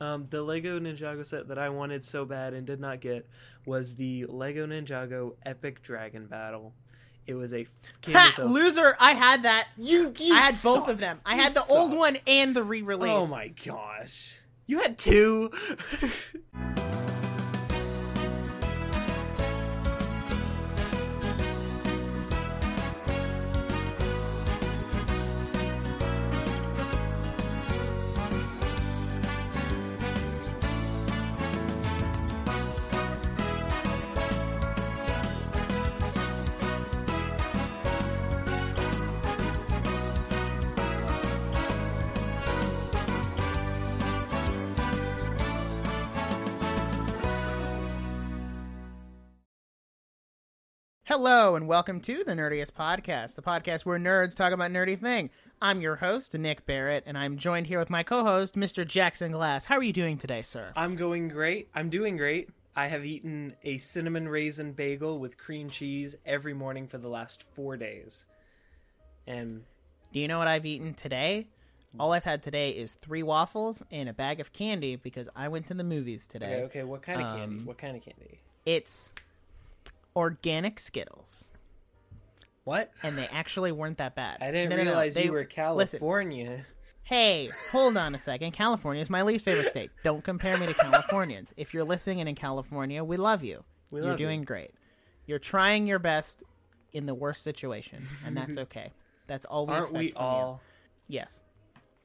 Um, the Lego Ninjago set that I wanted so bad and did not get was the Lego Ninjago Epic Dragon Battle. It was a Ha! Loser! I had that. you, you I had both of them. I You had the old one and the re-release. Oh my gosh, you had two. Hello and welcome to the Nerdiest Podcast, the podcast where nerds talk about nerdy thing. I'm your host, Nic Barrett, and I'm joined here with my co-host, Mr. Jackson Glas. How are you doing today, sir? I'm going great. I'm doing great. I have eaten a cinnamon raisin bagel with cream cheese every morning for the last four days, and Do you know what I've eaten today? All I've had today is three waffles and a bag of candy because I went to the movies today. okay, okay. What kind of candy? Um, What kind of candy? It's organic Skittles, What? and they actually weren't that bad. I didn't No, no, no, realize they- you were listen, California. Hey, hold on a second. California is my least favorite state. Don't compare me to Californians. If you're listening and in California, we love you. We you're love you. doing great. You're trying your best in the worst situation, and that's okay. That's all we Aren't expect we from you. all? Yes.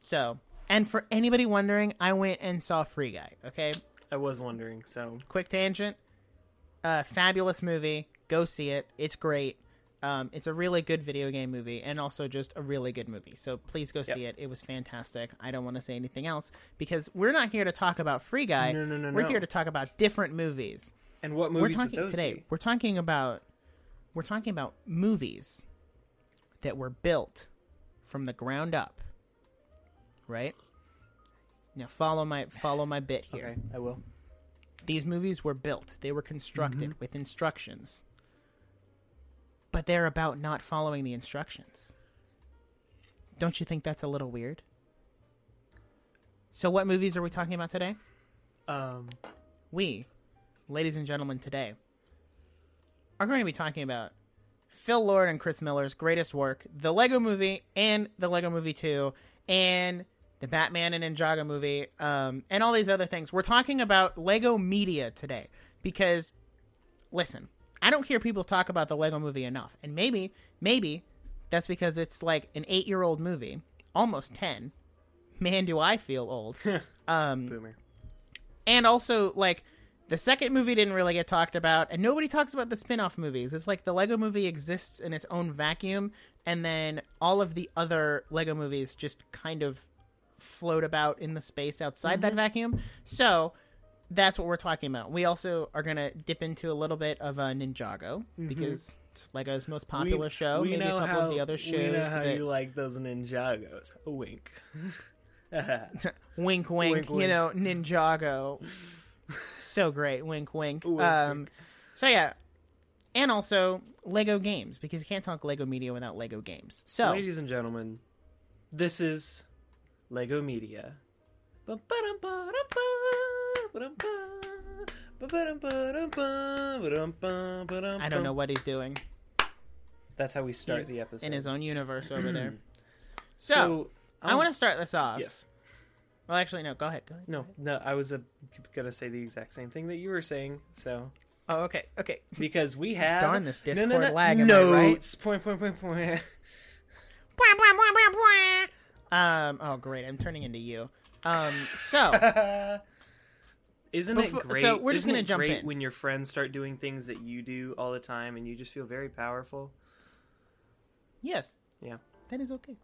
So, and for anybody wondering, I went and saw Free Guy. Okay, I was wondering. So quick tangent. Uh, fabulous movie. Go see it. It's great. Um, it's a really good video game movie and also just a really good movie. So please go see it. It was fantastic. I don't want to say anything else because we're not here to talk about Free Guy. No, no, no, We're no. here to talk about different movies. and what we're movies would talking today. be? We're talking about we're talking about movies that were built from the ground up. Right? Now follow my follow my bit here Okay, I will. These movies were built they were constructed Mm-hmm. with instructions. But they're about not following the instructions. Don't you think that's a little weird? So what movies are we talking about today? Um, we ladies and gentlemen today are going to be talking about phil lord and chris miller's greatest work the lego movie and the lego movie 2 and the batman and ninjago movie um, and all these other things. We're talking about lego media today because listen i don't hear people talk about the lego movie enough. And maybe maybe that's because it's like an eight year old movie almost 10 man do i feel old. Um, boomer. and also like the second movie didn't really get talked about and nobody talks about the spin-off movies. It's like the lego movie exists in its own vacuum and then all of the other lego movies just kind of float about in the space outside that vacuum so that's what we're talking about we also are going to dip into a little bit of uh, ninjago because it's lego's most popular show maybe a couple of the other shows We know how that- you like those Ninjagos. A wink. wink, wink, Wink, you wink. know, Ninjago. so great, wink, wink. Wink, um, wink. so yeah, and also Lego games because you can't talk Lego media without Lego games. So Ladies and gentlemen, this is Lego Media. I don't know what he's doing. That's how we start He's the episode. in his own universe over there. So, So I want to start this off. Yes. Well, actually, no. Go ahead. Go ahead. No, no. I was uh, gonna say the exact same thing that you were saying. So Oh, okay. Okay. because we have Darn this Discord no, no, lag, am I right? notes. Point, point, point, point. Um. Oh, great. I'm turning into you. Um. So. Isn't Befo- it great? so we're just gonna jump great in. when your friends start doing things that you do all the time, and you just feel very powerful. Yes. Yeah. That is okay.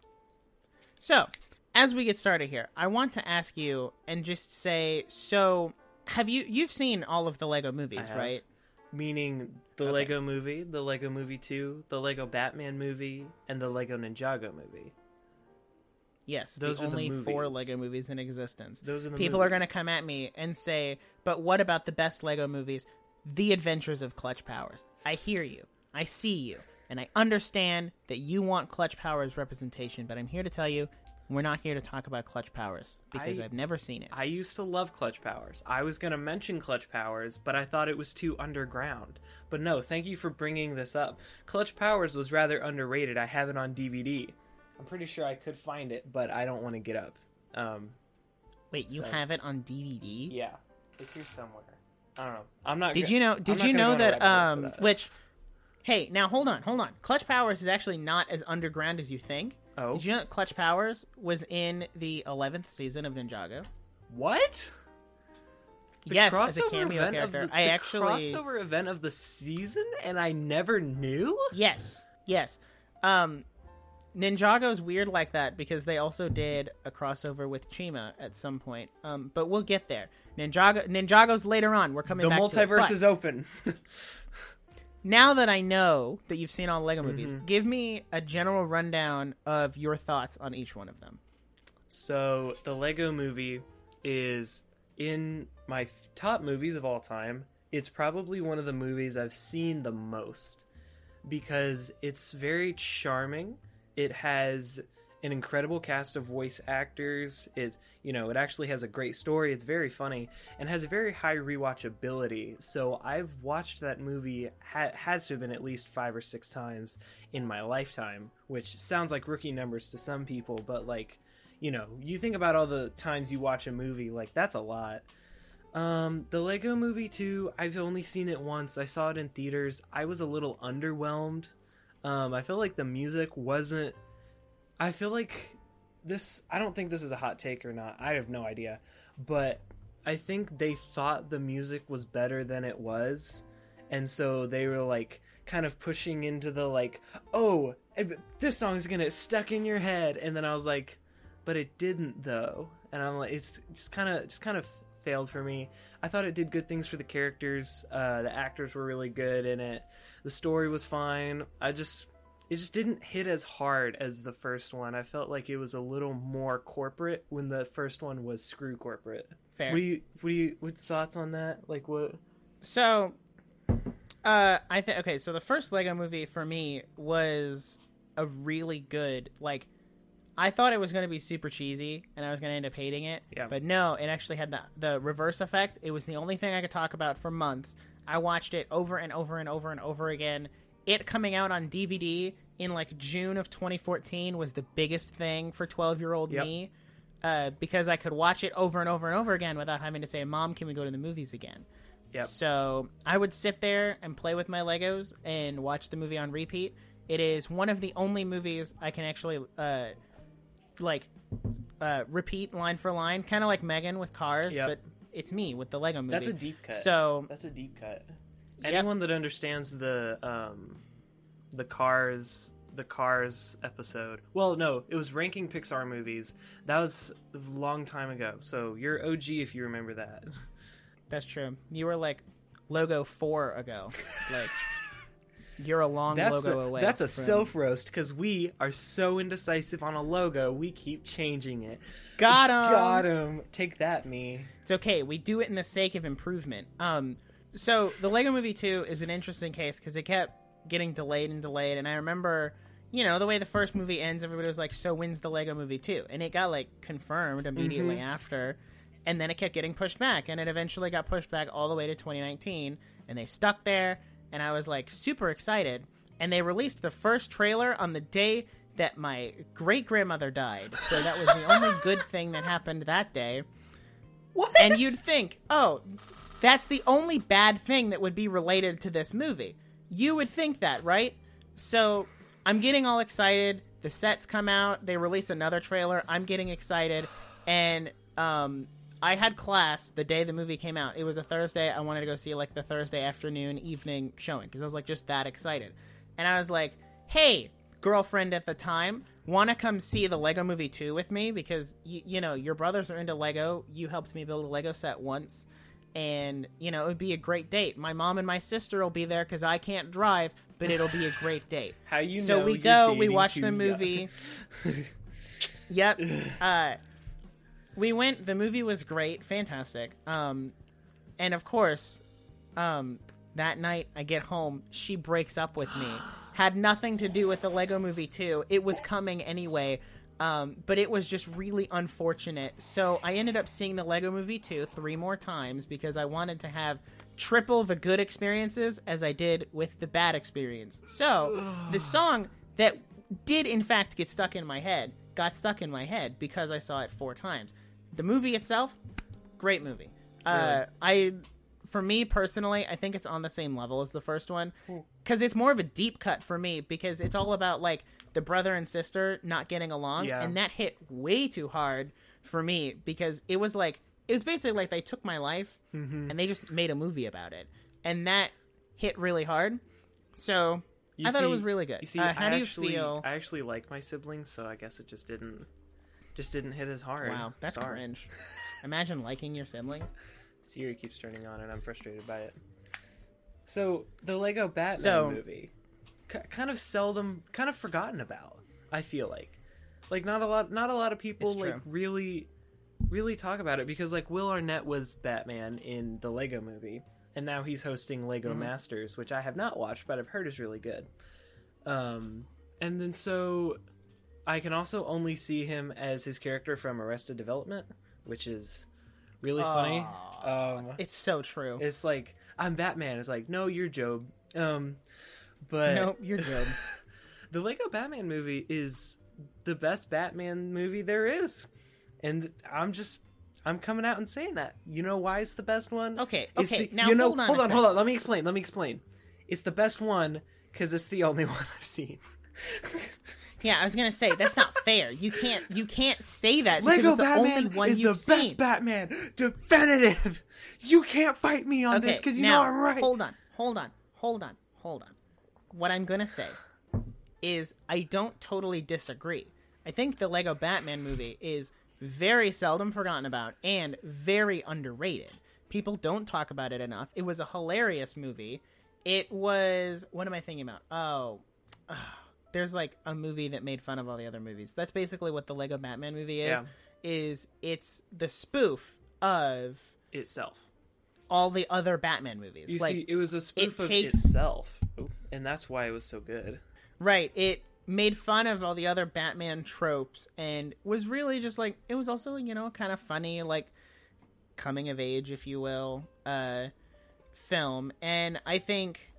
So, as we get started here, I want to ask you and just say so have you you've seen all of the Lego movies, right? Meaning the Okay. Lego Movie, the Lego Movie Two, the Lego Batman movie, and the Lego Ninjago movie. Yes, Those the are the only four. Lego movies in existence. Those are the People are going to come at me and say, "But what about the best Lego movies? The Adventures of Clutch Powers." I hear you. I see you. And I understand that you want Clutch Powers representation, but I'm here to tell you We're not here to talk about Clutch Powers because I- I've never seen it. I used to love Clutch Powers. I was going to mention Clutch Powers, but I thought it was too underground. But no, thank you for bringing this up. Clutch Powers was rather underrated. I have it on DVD. I'm pretty sure I could find it, but I don't want to get up. Um, Wait, you so- have it on DVD? yeah, it's here somewhere. I don't know. I'm not. Did go- you know? Did you know go on a that? Um, that. which, hey, now hold on, hold on. Clutch Powers is actually not as underground as you think. Oh, Did you know that Clutch Powers was in the eleventh season of Ninjago? what? The yes, as a cameo character. the- I the actually crossover event of the season, and I never knew. yes, yes. Um, Ninjago's weird like that because they also did a crossover with Chima at some point. Um, but we'll get there. Ninjago, Ninjago's later on. We're coming. The multiverse is open. now that I know that you've seen all the Lego Mm-hmm. movies, give me a general rundown of your thoughts on each one of them. So the Lego Movie is in my top movies of all time. It's probably one of the movies I've seen the most because it's very charming. It has an incredible cast of voice actors. It you know, it actually has a great story. It's very funny and has a very high rewatchability. So I've watched that movie ha- has to have been at least 5 or 6 times in my lifetime, which sounds like rookie numbers to some people, but like you know, you think about all the times you watch a movie, like that's a lot. Um, the Lego Movie 2, I've only seen it once. I saw it in theaters. I was a little underwhelmed. Um, I feel like the music wasn't. I feel like this. I don't think this is a hot take or not. I have no idea. But I think they thought the music was better than it was. And so they were like kind of pushing into the like, oh, this song's gonna get stuck in your head. And then I was like, but it didn't though. And I'm like, it's just kind of just kind of failed for me. I thought it did good things for the characters. Uh, the actors were really good in it. The story was fine. I just it just didn't hit as hard as the first one. I felt like it was a little more corporate when the first one was screw corporate. Fair. What do you what do you what's thoughts on that? Like what? So, uh, I think okay. So the first Lego movie for me was a really good. Like, I thought it was going to be super cheesy, and I was going to end up hating it. Yeah. But no, it actually had the the reverse effect. It was the only thing I could talk about for months. I watched it over and over and over and over again. It coming out on DVD in like June of 2014 was the biggest thing for 12 year old Yep. me. Uh, because I could watch it over and over and over again without having to say, "Mom, can we go to the movies again?" Yep. So I would sit there and play with my Legos and watch the movie on repeat. It is one of the only movies I can actually uh, like uh, repeat line for line, kind of like Megan with Cars, Yep. but it's me with the Lego movie. That's a deep cut. So That's a deep cut. Yep. Anyone that understands the um the cars the cars episode. Well, no, it was ranking Pixar movies. That was a long time ago. So you're OG if you remember that. that's true. You were like logo four ago, like you're a long That's logo a, away. that's a from- self roast because we are so indecisive on a logo. We keep changing it. Got him. Got him. Take that, me. It's okay. We do it in the sake of improvement. Um, so the Lego Movie Two is an interesting case because it kept getting delayed and delayed, and I remember, you know, the way the first movie ends, everybody was like, "So when's the Lego Movie 2? And it got like confirmed immediately Mm-hmm. after, and then it kept getting pushed back, and it eventually got pushed back all the way to 2019, and they stuck there, and I was like super excited, and they released the first trailer on the day that my great grandmother died, so that was the only good thing that happened that day What? and you'd think, oh, that's the only bad thing that would be related to this movie. You would think that, right? So I'm getting all excited. The sets come out. They release another trailer. I'm getting excited, and um, I had class the day the movie came out. It was a Thursday. I wanted to go see like the Thursday afternoon, evening showing because I was like just that excited, and I was like, hey, girlfriend at the time. Want to come see the Lego Movie 2 with me? Because, y- you know, your brothers are into Lego. You helped me build a Lego set once. And, you know, it would be a great date. My mom and my sister will be there because I can't drive, but it'll be a great date. How you so we go, we watch the movie. yep. Uh, we went, the movie was great, fantastic. Um, and of course, um, that night I get home, she breaks up with me. Had nothing to do with the Lego Movie 2. It was coming anyway. Um, but it was just really unfortunate. So I ended up seeing the Lego Movie 2 three more times because I wanted to have triple the good experiences as I did with the bad experience. So the song that did in fact get stuck in my head got stuck in my head because I saw it four times. The movie itself, great movie. Uh, I, for me personally, I think it's on the same level as the first one because it's more of a deep cut for me because it's all about like the brother and sister not getting along, Yeah. and that hit way too hard for me because it was like it was basically like they took my life Mm-hmm. and they just made a movie about it, and that hit really hard. So You I thought it was really good. You see, Uh, how I do you actually, feel? I actually like my siblings, so I guess it just didn't, just didn't hit as hard. Wow, that's Sorry. cringe. Imagine liking your siblings. Siri keeps turning on, and I'm frustrated by it. So the Lego Batman So- movie, k- kind of seldom, kind of forgotten about. I feel like, like not a lot, not a lot of people like really, really talk about it because like Will Arnett was Batman in the Lego movie, and now he's hosting Lego Mm-hmm. Masters, which I have not watched, but I've heard is really good. Um, and then so I can also only see him as his character from Arrested Development, which is really funny. Um, It's so true. it's like I'm Batman. It's like no, you're Gob. Um, but Nope, you're Gob. the Lego Batman movie is the best Batman movie there is, and I'm just I'm coming out and saying that. You know why it's the best one? Okay, It's okay, the- now you know, hold on hold on, hold on. Let me explain. Let me explain. It's the best one because it's the only one I've seen. Yeah, I was gonna say that's not fair. You can't you can't say that because Lego the Batman only one is the best seen. Batman. Definitive. You can't fight me on this because you now, know I'm right. Hold on, hold on, hold on, hold on. What I'm gonna say is I don't totally disagree. I think the Lego Batman movie is very seldom forgotten about and very underrated. People don't talk about it enough. It was a hilarious movie. It was what am I thinking about? Oh, there's like a movie that made fun of all the other movies. That's basically what the Lego Batman movie is. Yeah. Is it's the spoof of Itself. all the other Batman movies. You like see, it was a spoof of takes- itself, and that's why it was so good. Right. It made fun of all the other Batman tropes and was really just like it was also, you know, kind of funny, like coming of age, if you will, uh film. And I think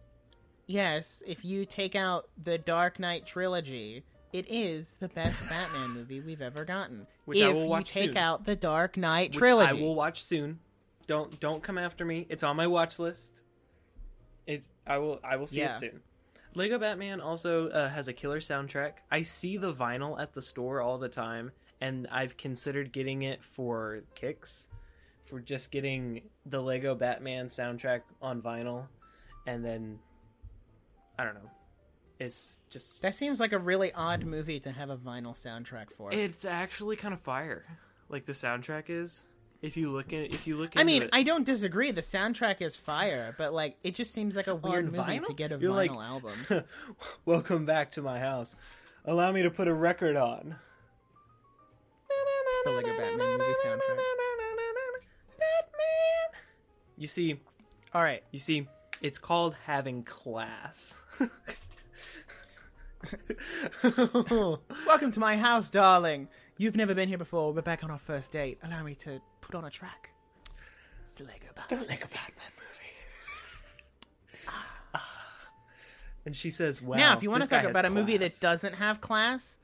yes, if you take out the Dark Knight trilogy, it is the best Batman movie we've ever gotten. Which if you take soon. out the Dark Knight Which trilogy. I will watch soon. Don't don't come after me. It's on my watch list. It I will I will see Yeah. it soon. Lego Batman also uh, has a killer soundtrack. I see the vinyl at the store all the time, and I've considered getting it for kicks, for just getting the Lego Batman soundtrack on vinyl, and then I don't know. It's just That seems like a really odd movie to have a vinyl soundtrack for. it's actually kind of fire. Like the soundtrack is. If you look in, if you look, at I mean, it. I don't disagree. The soundtrack is fire, but like, it just seems like a weird On movie vinyl? to get a You're vinyl like- album. Welcome back to my house. Allow me to put a record on. It's the Lego Batman movie soundtrack. Batman. You see, All right, you see, it's called having class. welcome to my house, darling. You've never been here before. We're back on our first date. Allow me to put on a track. It's the Lego Batman. The Batman. Lego Batman movie. and she says, "Wow." now, if you want to talk guy has about a movie that doesn't have class,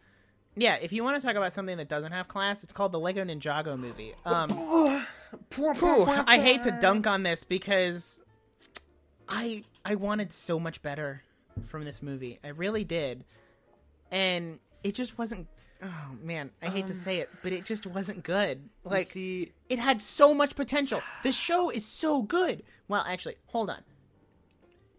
yeah, if you want to talk about something that doesn't have class, it's called the Lego Ninjago movie. Um, Ooh, I hate to dunk on this because I I wanted so much better from this movie. I really did. And it just wasn't oh man, I hate to say it, but it just wasn't good. Like see, it had so much potential. The show is so good. Well, actually, hold on.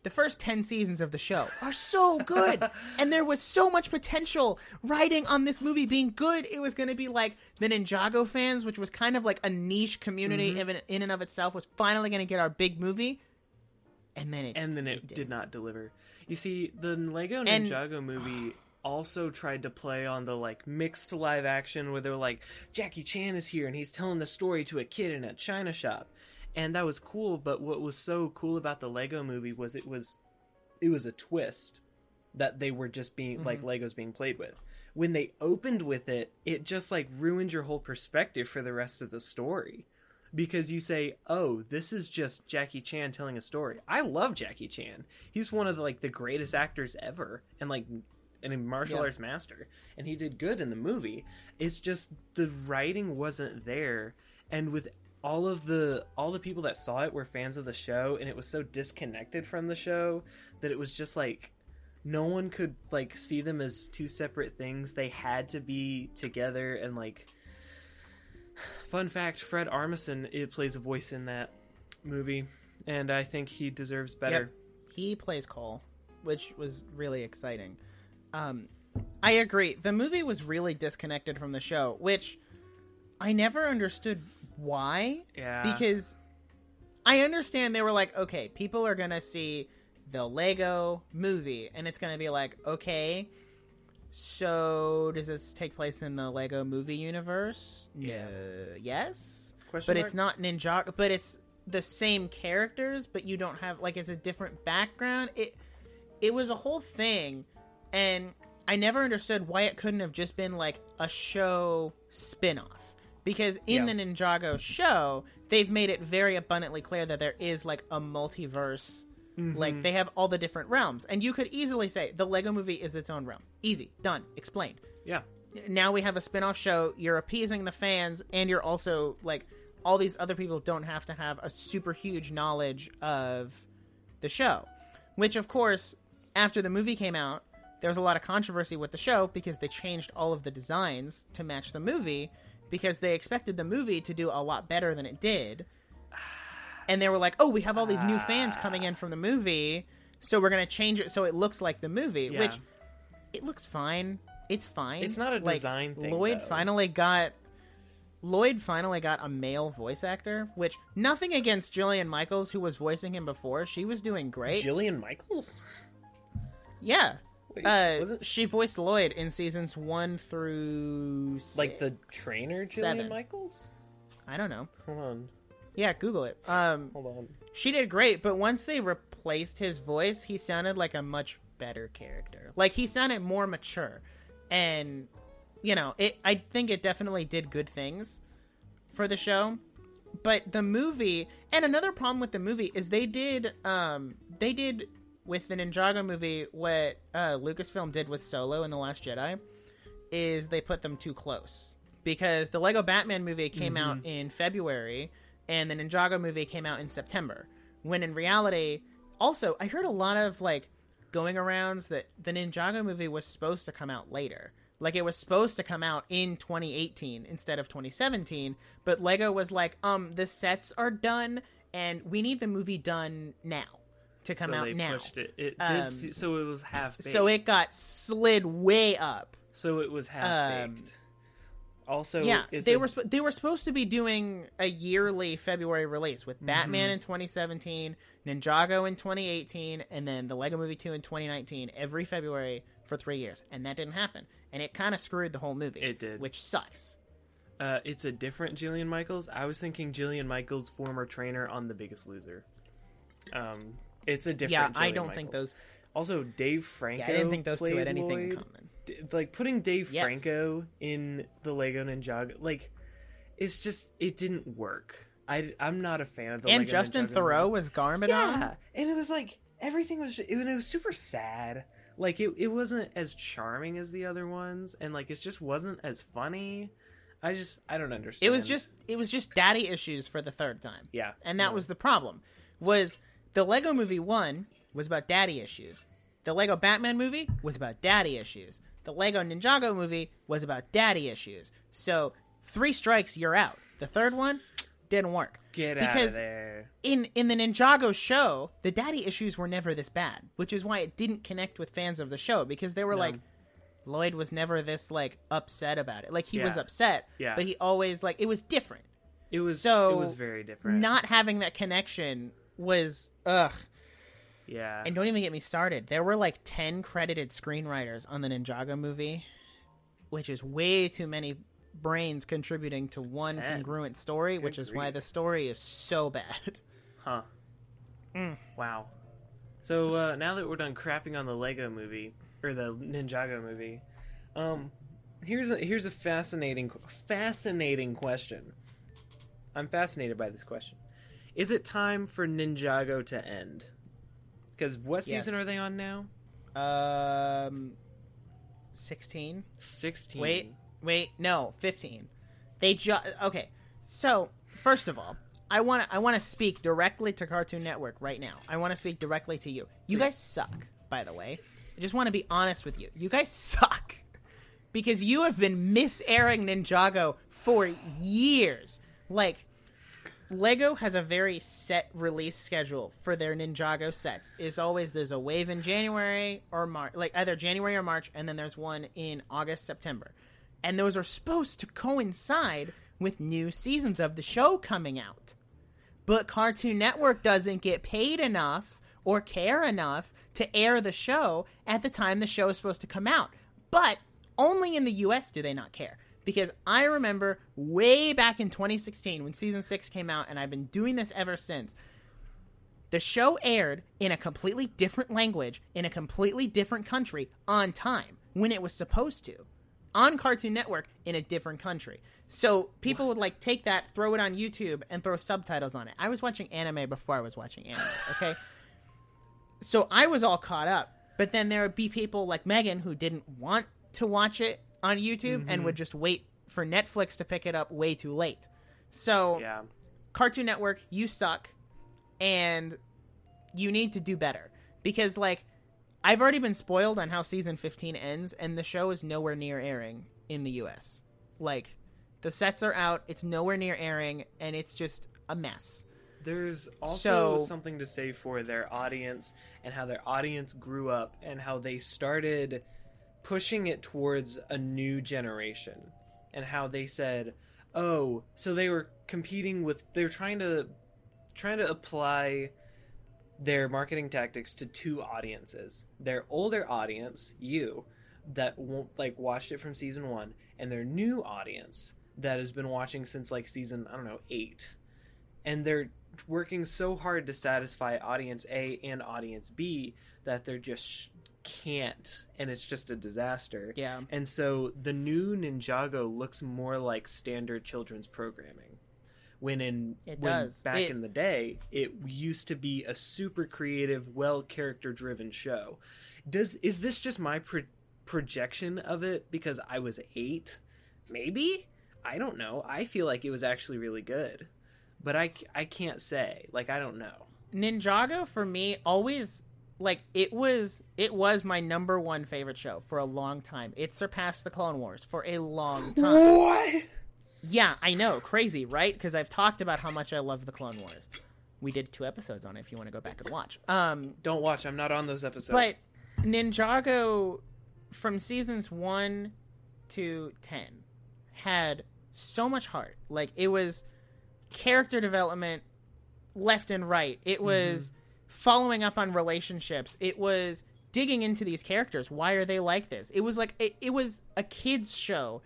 The first 10 seasons of the show are so good. and there was so much potential writing on this movie being good. It was going to be like the Ninjago fans, which was kind of like a niche community Mm-hmm. in, in and of itself, was finally going to get our big movie. And then it. and then it did not deliver. You see, the Lego And- Ninjago movie also tried to play on the like mixed live action where they're like Jackie Chan is here and he's telling the story to a kid in a china shop. And that was cool, but what was so cool about the Lego movie was it was it was a twist that they were just being like Mm-hmm. Legos being played with. when they opened with it, it just like ruined your whole perspective for the rest of the story. Because you say, "Oh, this is just Jackie Chan telling a story." I love Jackie Chan. He's one of the, like the greatest actors ever, and like and a martial Yeah. arts master, and he did good in the movie. It's just the writing wasn't there, and with all of the all the people that saw it were fans of the show, and it was so disconnected from the show that it was just like no one could like see them as two separate things. They had to be together, and like fun fact, Fred Armisen it plays a voice in that movie, and I think he deserves better. He plays Cole, which was really exciting. Um, I agree. The movie was really disconnected from the show, which I never understood why. Yeah. Because I understand they were like, okay, people are gonna see the Lego movie, and it's gonna be like, okay, so does this take place in the Lego movie universe? Yeah. No. Yes Question but mark? it's not Ninjago. But it's the same characters, but you don't have like it's a different background. It it was a whole thing, and I never understood why it couldn't have just been like a show spin-off. Because in Yeah. the Ninjago show, they've made it very abundantly clear that there is like a multiverse. Mm-hmm. Like they have all the different realms, and you could easily say the Lego Movie is its own realm. Easy, done, explained. Yeah. now we have a spin-off show. You're appeasing the fans and you're also like all these other people don't have to have a super huge knowledge of the show. Which of course after the movie came out there was a lot of controversy with the show because they changed all of the designs to match the movie because they expected the movie to do a lot better than it did and they were like oh we have all these new fans coming in from the movie so we're going to change it so it looks like the movie Yeah. which it looks fine. It's fine. It's not a Like, design thing, Lloyd though. finally got Lloyd finally got a male voice actor, which nothing against Jillian Michaels who was voicing him before. She was doing great. Jillian Michaels? yeah. Wait, Uh, she voiced Lloyd in seasons one through like the trainer Jillian seven. Michaels? I don't know. Hold on. Yeah, Google it. Um, Hold on. she did great, but once they replaced his voice, he sounded like a much better character. Like he sounded more mature, and you know, it. I think it definitely did good things for the show. But the movie, and another problem with the movie is they did, um, they did with the Ninjago movie what uh, Lucasfilm did with Solo in the Last Jedi, is they put them too close because the Lego Batman movie came out in February and the Ninjago movie came out in September. When in reality, also I heard a lot of like going arounds that the Ninjago movie was supposed to come out later. Like it was supposed to come out in 2018 instead of 2017, but Lego was like, um, the sets are done and we need the movie done now to come so out they now. pushed it. It Um, did. See, so it was half. Baked. So it got slid way up. So it was half um, baked. Also, yeah, is they it- were sp- they were supposed to be doing a yearly February release with Mm-hmm. Batman in 2017, Ninjago in 2018, and then the Lego Movie 2 in 2019 every February for 3 years. And that didn't happen. And it kind of screwed the whole movie. It did. which sucks. Uh, it's a different Jillian Michaels. I was thinking Jillian Michaels, former trainer on The Biggest Loser. Um, it's a different. Yeah, I don't think those Also, Dave Franco. Yeah, I didn't think those two had anything in common. Like putting Dave Yes. Franco in the Lego Ninjago, like it's just it didn't work. I I'm not a fan of the. And Lego Justin Ninjago Theroux movie. was Garmadon. Yeah, and it was like everything was it, it was super sad. Like it it wasn't as charming as the other ones, and like it just wasn't as funny. I just I don't understand. It was just it was just daddy issues for the third time. yeah, and that no. was the problem was the lego movie 1 was about daddy issues the lego batman movie was about daddy issues the lego ninjago movie was about daddy issues so three strikes you're out the third one didn't work get out because of there. in in the ninjago show the daddy issues were never this bad which is why it didn't connect with fans of the show because they were like lloyd was never this like upset about it like he was upset Yeah. but he always like it was different It was so, it was very different. not having that connection was ugh. Yeah, And don't even get me started. There were like ten credited screenwriters on the Ninjago movie, which is way too many brains contributing to one congruent story, which is why the story is so bad. huh? Mm. Wow. So uh, now that we're done crapping on the Lego movie or the Ninjago movie, um, here's a, here's a fascinating fascinating question. I'm fascinated by this question. Is it time for Ninjago to end? Because what Yes. season are they on now? Um, sixteen. Sixteen. Wait, wait, no, fifteen. They just okay. So first of all, I want to I want to speak directly to Cartoon Network right now. I want to speak directly to you. You guys suck. By the way, I just want to be honest with you. You guys suck because you have been misairing Ninjago for years. Like Lego has a very set release schedule for their Ninjago sets. It's always there's a wave in January or March, like either January or March, and then there's one in August, September. And those are supposed to coincide with new seasons of the show coming out. But Cartoon Network doesn't get paid enough or care enough to air the show at the time the show is supposed to come out. But only in the US do they not care. Because I remember way back in 2016 when season 6 came out, and I've been doing this ever since. The show aired in a completely different language, in a completely different country, on time, when it was supposed to. On Cartoon Network, in a different country. So people would like take that, throw it on YouTube, and throw subtitles on it. I was watching anime before I was watching anime, okay? so I was all caught up. But then there would be people like Megan who didn't want to watch it on YouTube and would mm-hmm. just wait for Netflix to pick it up way too late. So Yeah. Cartoon Network, you suck, and you need to do better because like I've already been spoiled on how season 15 ends, and the show is nowhere near airing in the U.S. Like the sets are out, it's nowhere near airing, and it's just a mess. There's also So- something to say for their audience and how their audience grew up and how they started pushing it towards a new generation and how they said, "Oh, so they were competing with they're trying to trying to apply their marketing tactics to two audiences. Their older audience, you, that won't like watched it from season 1 and their new audience that has been watching since like season, I don't know, 8." and they're working so hard to satisfy audience A and audience B that they're just can't and it's just a disaster. Yeah. And so the new Ninjago looks more like standard children's programming. When in It when does. back It- in the day, it used to be a super creative, well character driven show. Does is this just my pro- projection of it because I was 8? Maybe? I don't know. I feel like it was actually really good. But I I can't say. Like I don't know. Ninjago for me always like it was it was my number one favorite show for a long time. It surpassed the Clone Wars for a long time. What? Yeah, I know, crazy, right? Because I've talked about how much I love the Clone Wars. We did two episodes on it. If you want to go back and watch, um, Don't watch. I'm not on those episodes. but Ninjago from seasons one to ten had so much heart. Like it was character development left and right. It was following up on relationships. It was digging into these characters. Why are they like this? It was like it, it was a kids show,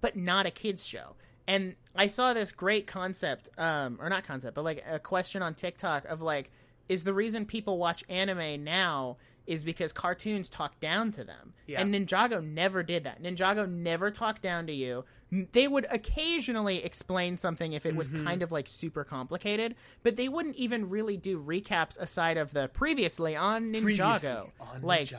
but not a kids show. And I saw this great concept, um, or not concept, but like a question on TikTok of like, is the reason people watch anime now is because cartoons talk down to them. Yeah. And Ninjago never did that. Ninjago never talked down to you. They would occasionally explain something if it was kind of like super complicated, but they wouldn't even really do recaps aside of the previously on Ninjago. Previously on like Ninjago.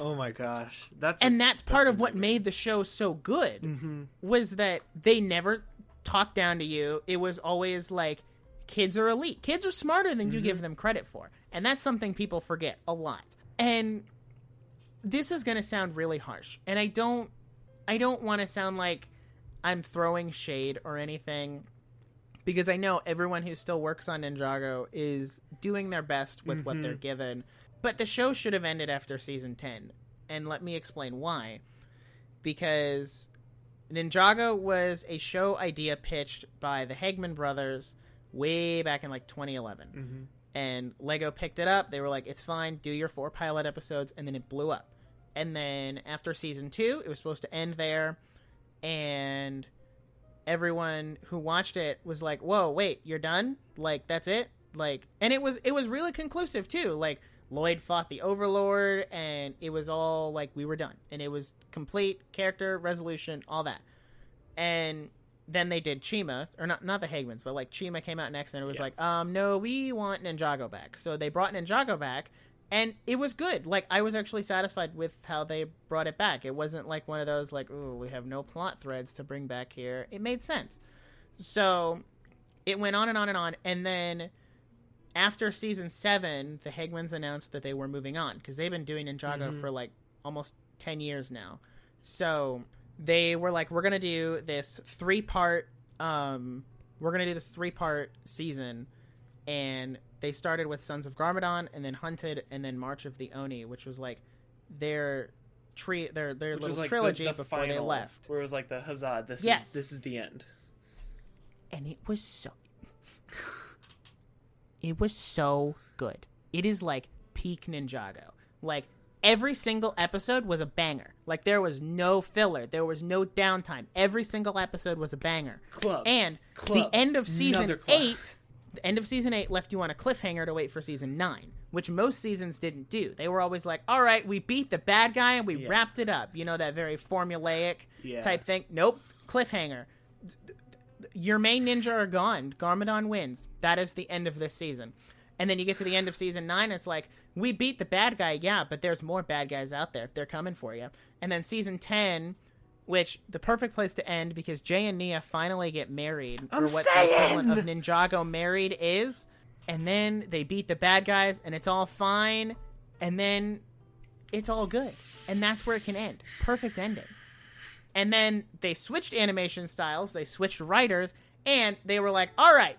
Oh my gosh. That's and that's part of what made the show so good Mm-hmm. was that they never talked down to you it was always like kids are elite kids are smarter than you Mm-hmm. give them credit for and that's something people forget a lot and this is going to sound really harsh and i don't i don't want to sound like i'm throwing shade or anything because i know everyone who still works on ninjago is doing their best with what Mm-hmm. they're given but the show should have ended after season 10 and let me explain why because Ninjago was a show idea pitched by the Hageman brothers way back in like 2011. Mm-hmm. And Lego picked it up. They were like, it's fine, do your four pilot episodes. And then it blew up. And then after season two, it was supposed to end there. And everyone who watched it was like, whoa, wait, you're done? Like, that's it? Like, and it was, it was really conclusive too. Like, Lloyd fought the Overlord, and it was all like we were done, and it was complete character resolution, all that. And then they did Chima, or not not the Hagemans, but like Chima came out next, and it was Yeah. like, um, no, we want Ninjago back. So they brought Ninjago back, and it was good. Like I was actually satisfied with how they brought it back. It wasn't like one of those like, oh, we have no plot threads to bring back here. It made sense. So it went on and on and on, and then after season seven, the Hagemans announced that they were moving on because they've been doing Ninjago for like almost ten years now. So they were like, we're gonna do this three part. Um, we're gonna do this three part season, and they started with Sons of Garmadon, and then Hunted, and then March of the Oni, which was like their tree, their their Which little like trilogy the, the before they left. where it was like the huzzah. This Yes. is this is the end. and it was so it was so good it is like peak ninjago like every single episode was a banger like there was no filler there was no downtime every single episode was a banger Club. and Club. the end of season 8 the end of season 8 left you on a cliffhanger to wait for season 9 which most seasons didn't do they were always like all right we beat the bad guy and we Yeah. wrapped it up you know that very formulaic Yeah. type thing nope cliffhanger your main ninja are gone. Garmadon wins. That is the end of this season. And then you get to the end of season nine, it's like, we beat the bad guy, yeah, but there's more bad guys out there. They're coming for you. And then season 10, which the perfect place to end because Jay and Nya finally get married. I'm or what saying! the equivalent of Ninjago married is. And then they beat the bad guys, and it's all fine. And then it's all good. And that's where it can end. Perfect ending. And then they switched animation styles, they switched writers, and they were like, all right,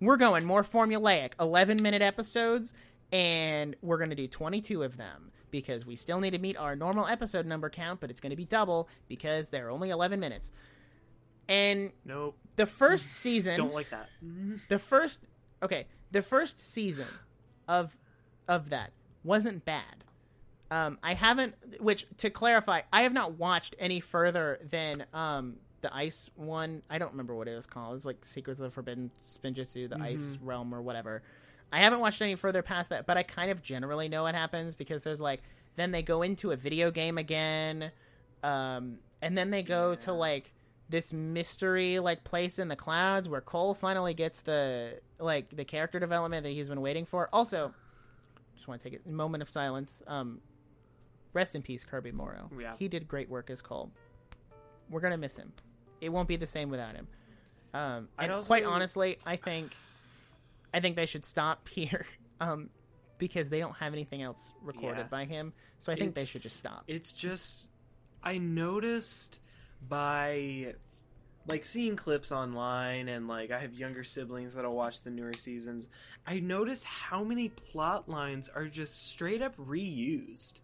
we're going more formulaic 11 minute episodes, and we're going to do 22 of them because we still need to meet our normal episode number count, but it's going to be double because they're only 11 minutes. And Nope. the first season Don't like that. the first okay the first season of of that wasn't bad um i haven't which to clarify i have not watched any further than um the ice one i don't remember what it was called it's like secrets of the forbidden spinjitzu the ice realm or whatever i haven't watched any further past that but i kind of generally know what happens because there's like then they go into a video game again um and then they go to like this mystery like place in the clouds where Cole finally gets the like the character development that he's been waiting for. Also, just want to take a moment of silence. Um, rest in peace, Kirby Morrow. Yeah. He did great work as Cole. We're gonna miss him. It won't be the same without him. Um, and also- quite honestly, I think, I think they should stop here. Um, because they don't have anything else recorded Yeah. by him. So I think they should just stop. It's just I noticed by like seeing clips online and like I have younger siblings that'll watch the newer seasons. I noticed how many plot lines are just straight up reused.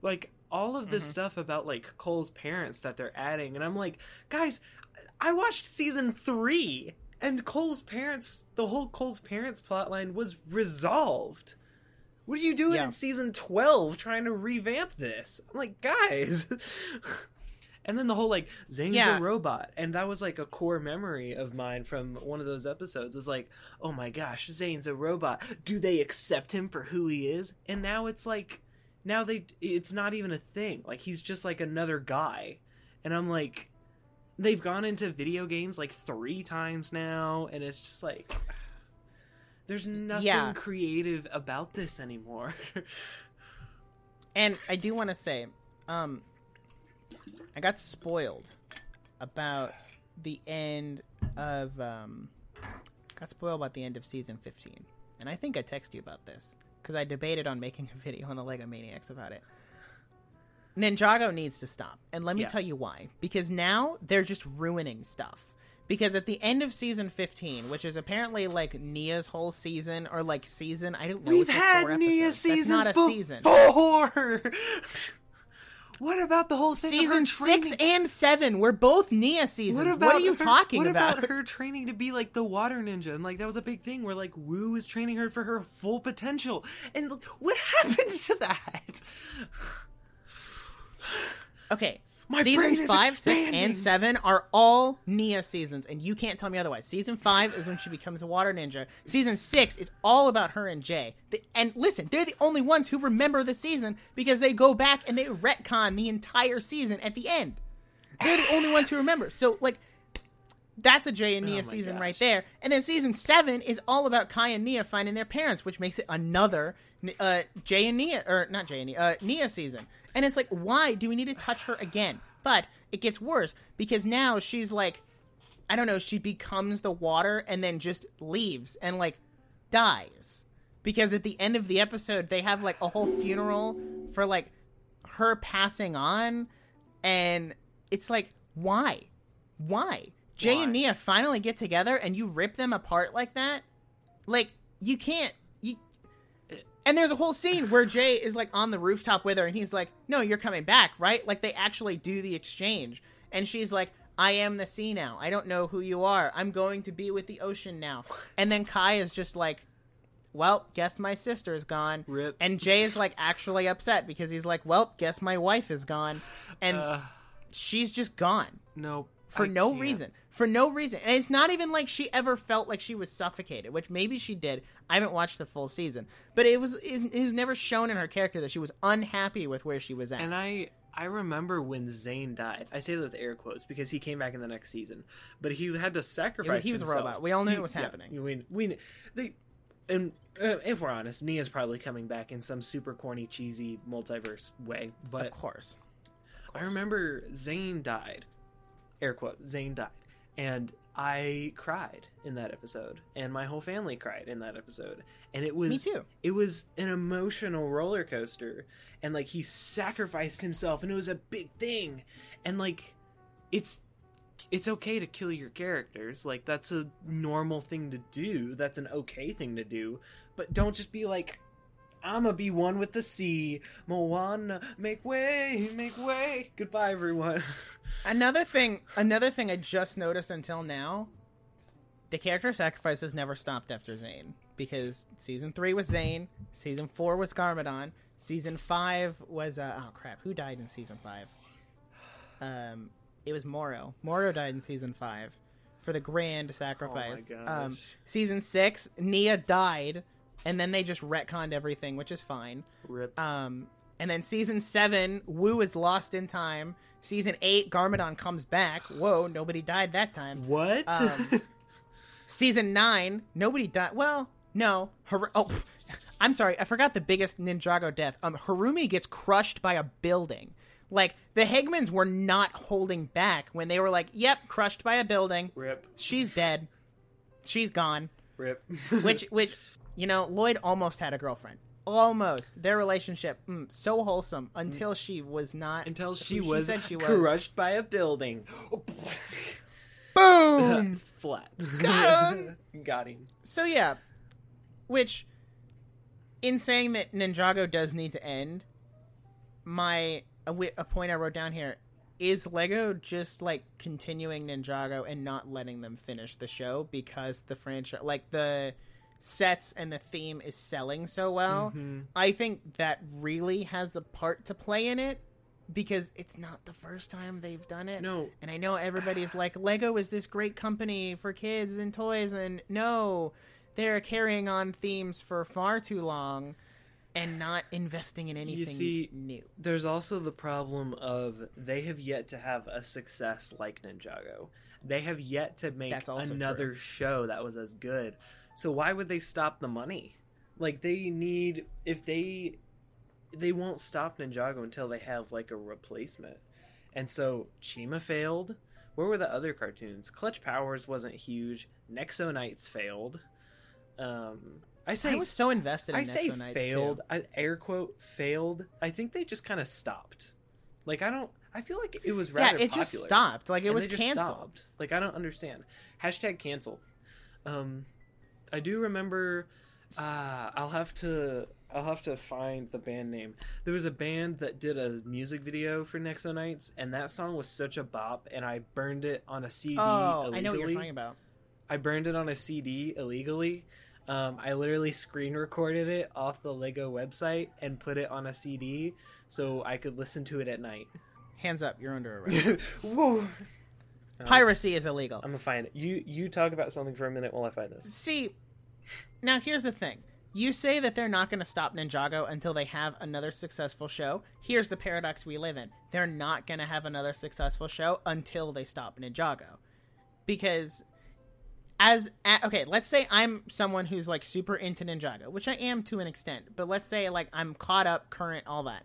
Like all of this Mhm. stuff about like Cole's parents that they're adding and I'm like, guys, I watched season 3 and Cole's parents the whole Cole's parents plotline was resolved. What are you doing Yeah. in season 12 trying to revamp this? I'm like, guys. and then the whole like Zane's Yeah. a robot, and that was like a core memory of mine from one of those episodes. Is like, oh my gosh, Zane's a robot. Do they accept him for who he is? And now it's like, now they, it's not even a thing. Like he's just like another guy, and I'm like, they've gone into video games like three times now, and it's just like. There's nothing Yeah. creative about this anymore. And I do want to say, um, I got spoiled about the end of um, got spoiled about the end of season fifteen, and I think I texted you about this because I debated on making a video on the Lego Maniacs about it. Ninjago needs to stop, and let me Yeah. tell you why. Because now they're just ruining stuff. Because at the end of season 15, which is apparently like Nya's whole season or like season, I don't know. We've like had Nya seasons That's not a before. season. what about the whole thing? season six and seven were both Nya seasons. What, are you her- talking what about? her training to be like the water ninja? And like that was a big thing where like Wu was training her for her full potential. And look, what happened to that? Okay, My seasons five, six, and seven are all Nya seasons, and you can't tell me otherwise. Season five is when she becomes a water ninja. Season six is all about her and Jay. The, and listen, they're the only ones who remember the season because they go back and they retcon the entire season at the end. They're the only ones who remember. So like. That's a Jay and Nya Oh season gosh. right there. And then season seven is all about Kai and Nya finding their parents, which makes it another uh, Jay and Nya, or not Jay and Nya, uh, Nya season. And it's like, why do we need to touch her again? But it gets worse because now she's like, I don't know, she becomes the water and then just leaves and like dies. Because at the end of the episode, they have like a whole funeral for like her passing on. And it's like, why? Why? Jay Why? and Nya finally get together and you rip them apart like that? Like, you can't. You, and there's a whole scene where Jay is like on the rooftop with her and he's like, No, you're coming back, right? Like, they actually do the exchange. And she's like, I am the sea now. I don't know who you are. I'm going to be with the ocean now. And then Kai is just like, Well, guess my sister's gone. Rip. And Jay is like actually upset because he's like, Well, guess my wife is gone. And Uh, she's just gone no. For I no can't. reason. For no reason. And it's not even like she ever felt like she was suffocated, which maybe she did. I haven't watched the full season. But it was it was never shown in her character that she was unhappy with where she was at. And I I remember when Zane died. I say that with air quotes because he came back in the next season, but he had to sacrifice. he was a robot. We all knew He- it was yeah, happening. we we they and uh, if we're honest, Nya's probably coming back in some super corny, cheesy multiverse way. But of course. I remember Zane died. Air quote, Zane died. And I cried in that episode. And my whole family cried in that episode. And it was Me too. It was an emotional roller coaster. And like he sacrificed himself and it was a big thing. And like it's it's okay to kill your characters. Like that's a normal thing to do. That's an okay thing to do. But don't just be like I'ma be one with the sea. Moana, make way, make way. Goodbye, everyone. Another thing another thing I just noticed until now, the character sacrifices never stopped after Zane. Because season three was Zane, season four was Garmadon, season five was uh, oh crap, who died in season five? Um it was Morro. Morro died in season five for the grand sacrifice. gosh. Um season six, Nya died, and then they just retconned everything, which is fine. Rip. Um, and then season seven, Wu is lost in time. Season eight, Garmadon comes back. Whoa, nobody died that time. what? Um, season nine, nobody died. Well, no. Har- oh, I'm sorry, I forgot the biggest Ninjago death. Um, Harumi gets crushed by a building. Like the Hagemans were not holding back when they were like, "Yep, crushed by a building. Rip. She's dead. She's gone." Rip. which which you know lloyd almost had a girlfriend almost their relationship mm, so wholesome until she was not Until she was said she was crushed by a building. boom Flat. Got him. Got him. so yeah which in saying that ninjago does need to end my a, a point i wrote down here is lego just like continuing ninjago and not letting them finish the show because the franchise like the sets and the theme is selling so well mm-hmm. i think that really has a part to play in it because it's not the first time they've done it No. and I know everybody's like, Lego is this great company for kids and toys, and no, they're carrying on themes for far too long and not investing in anything see, new. There's also the problem of they have yet to have a success like Ninjago. They have yet to make another true. show that was as good. So why would they stop the money? Like they need if they they won't stop Ninjago until they have like a replacement. And so Chima failed. Where were the other cartoons? Clutch Powers wasn't huge. Nexo Knights failed. Um I say I was so invested in I say Knights, failed. I air quote failed. I think they just kind of stopped. Like I don't. I feel like it was rather. Yeah, it just stopped. Like it was canceled. stopped. Like I don't understand. Hashtag cancel. Um, I do remember. Uh, I'll have to. I'll have to find the band name. There was a band that did a music video for Nexo Knights, and that song was such a bop, and I burned it on a CD. Oh, illegally. I know what you're talking about. I burned it on a CD illegally. Um, I literally screen recorded it off the Lego website and put it on a CD so I could listen to it at night. Hands up, you're under arrest. Whoa. Piracy is illegal. I'm gonna find it. You you talk about something for a minute while I find this. See, now here's the thing. You say that they're not going to stop Ninjago until they have another successful show. Here's the paradox we live in. They're not going to have another successful show until they stop Ninjago. Because as okay, let's say I'm someone who's like super into Ninjago, which I am to an extent, but let's say like I'm caught up, current, all that.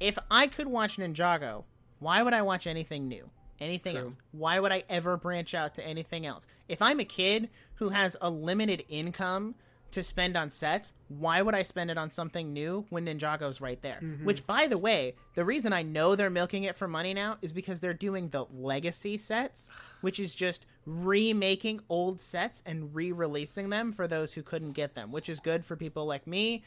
If I could watch Ninjago, why would I watch anything new? Anything True. else? Why would I ever branch out to anything else? If I'm a kid who has a limited income to spend on sets, why would I spend it on something new when Ninjago's right there? Mm-hmm. Which, by the way, the reason I know they're milking it for money now is because they're doing the legacy sets, which is just remaking old sets and re releasing them for those who couldn't get them, which is good for people like me.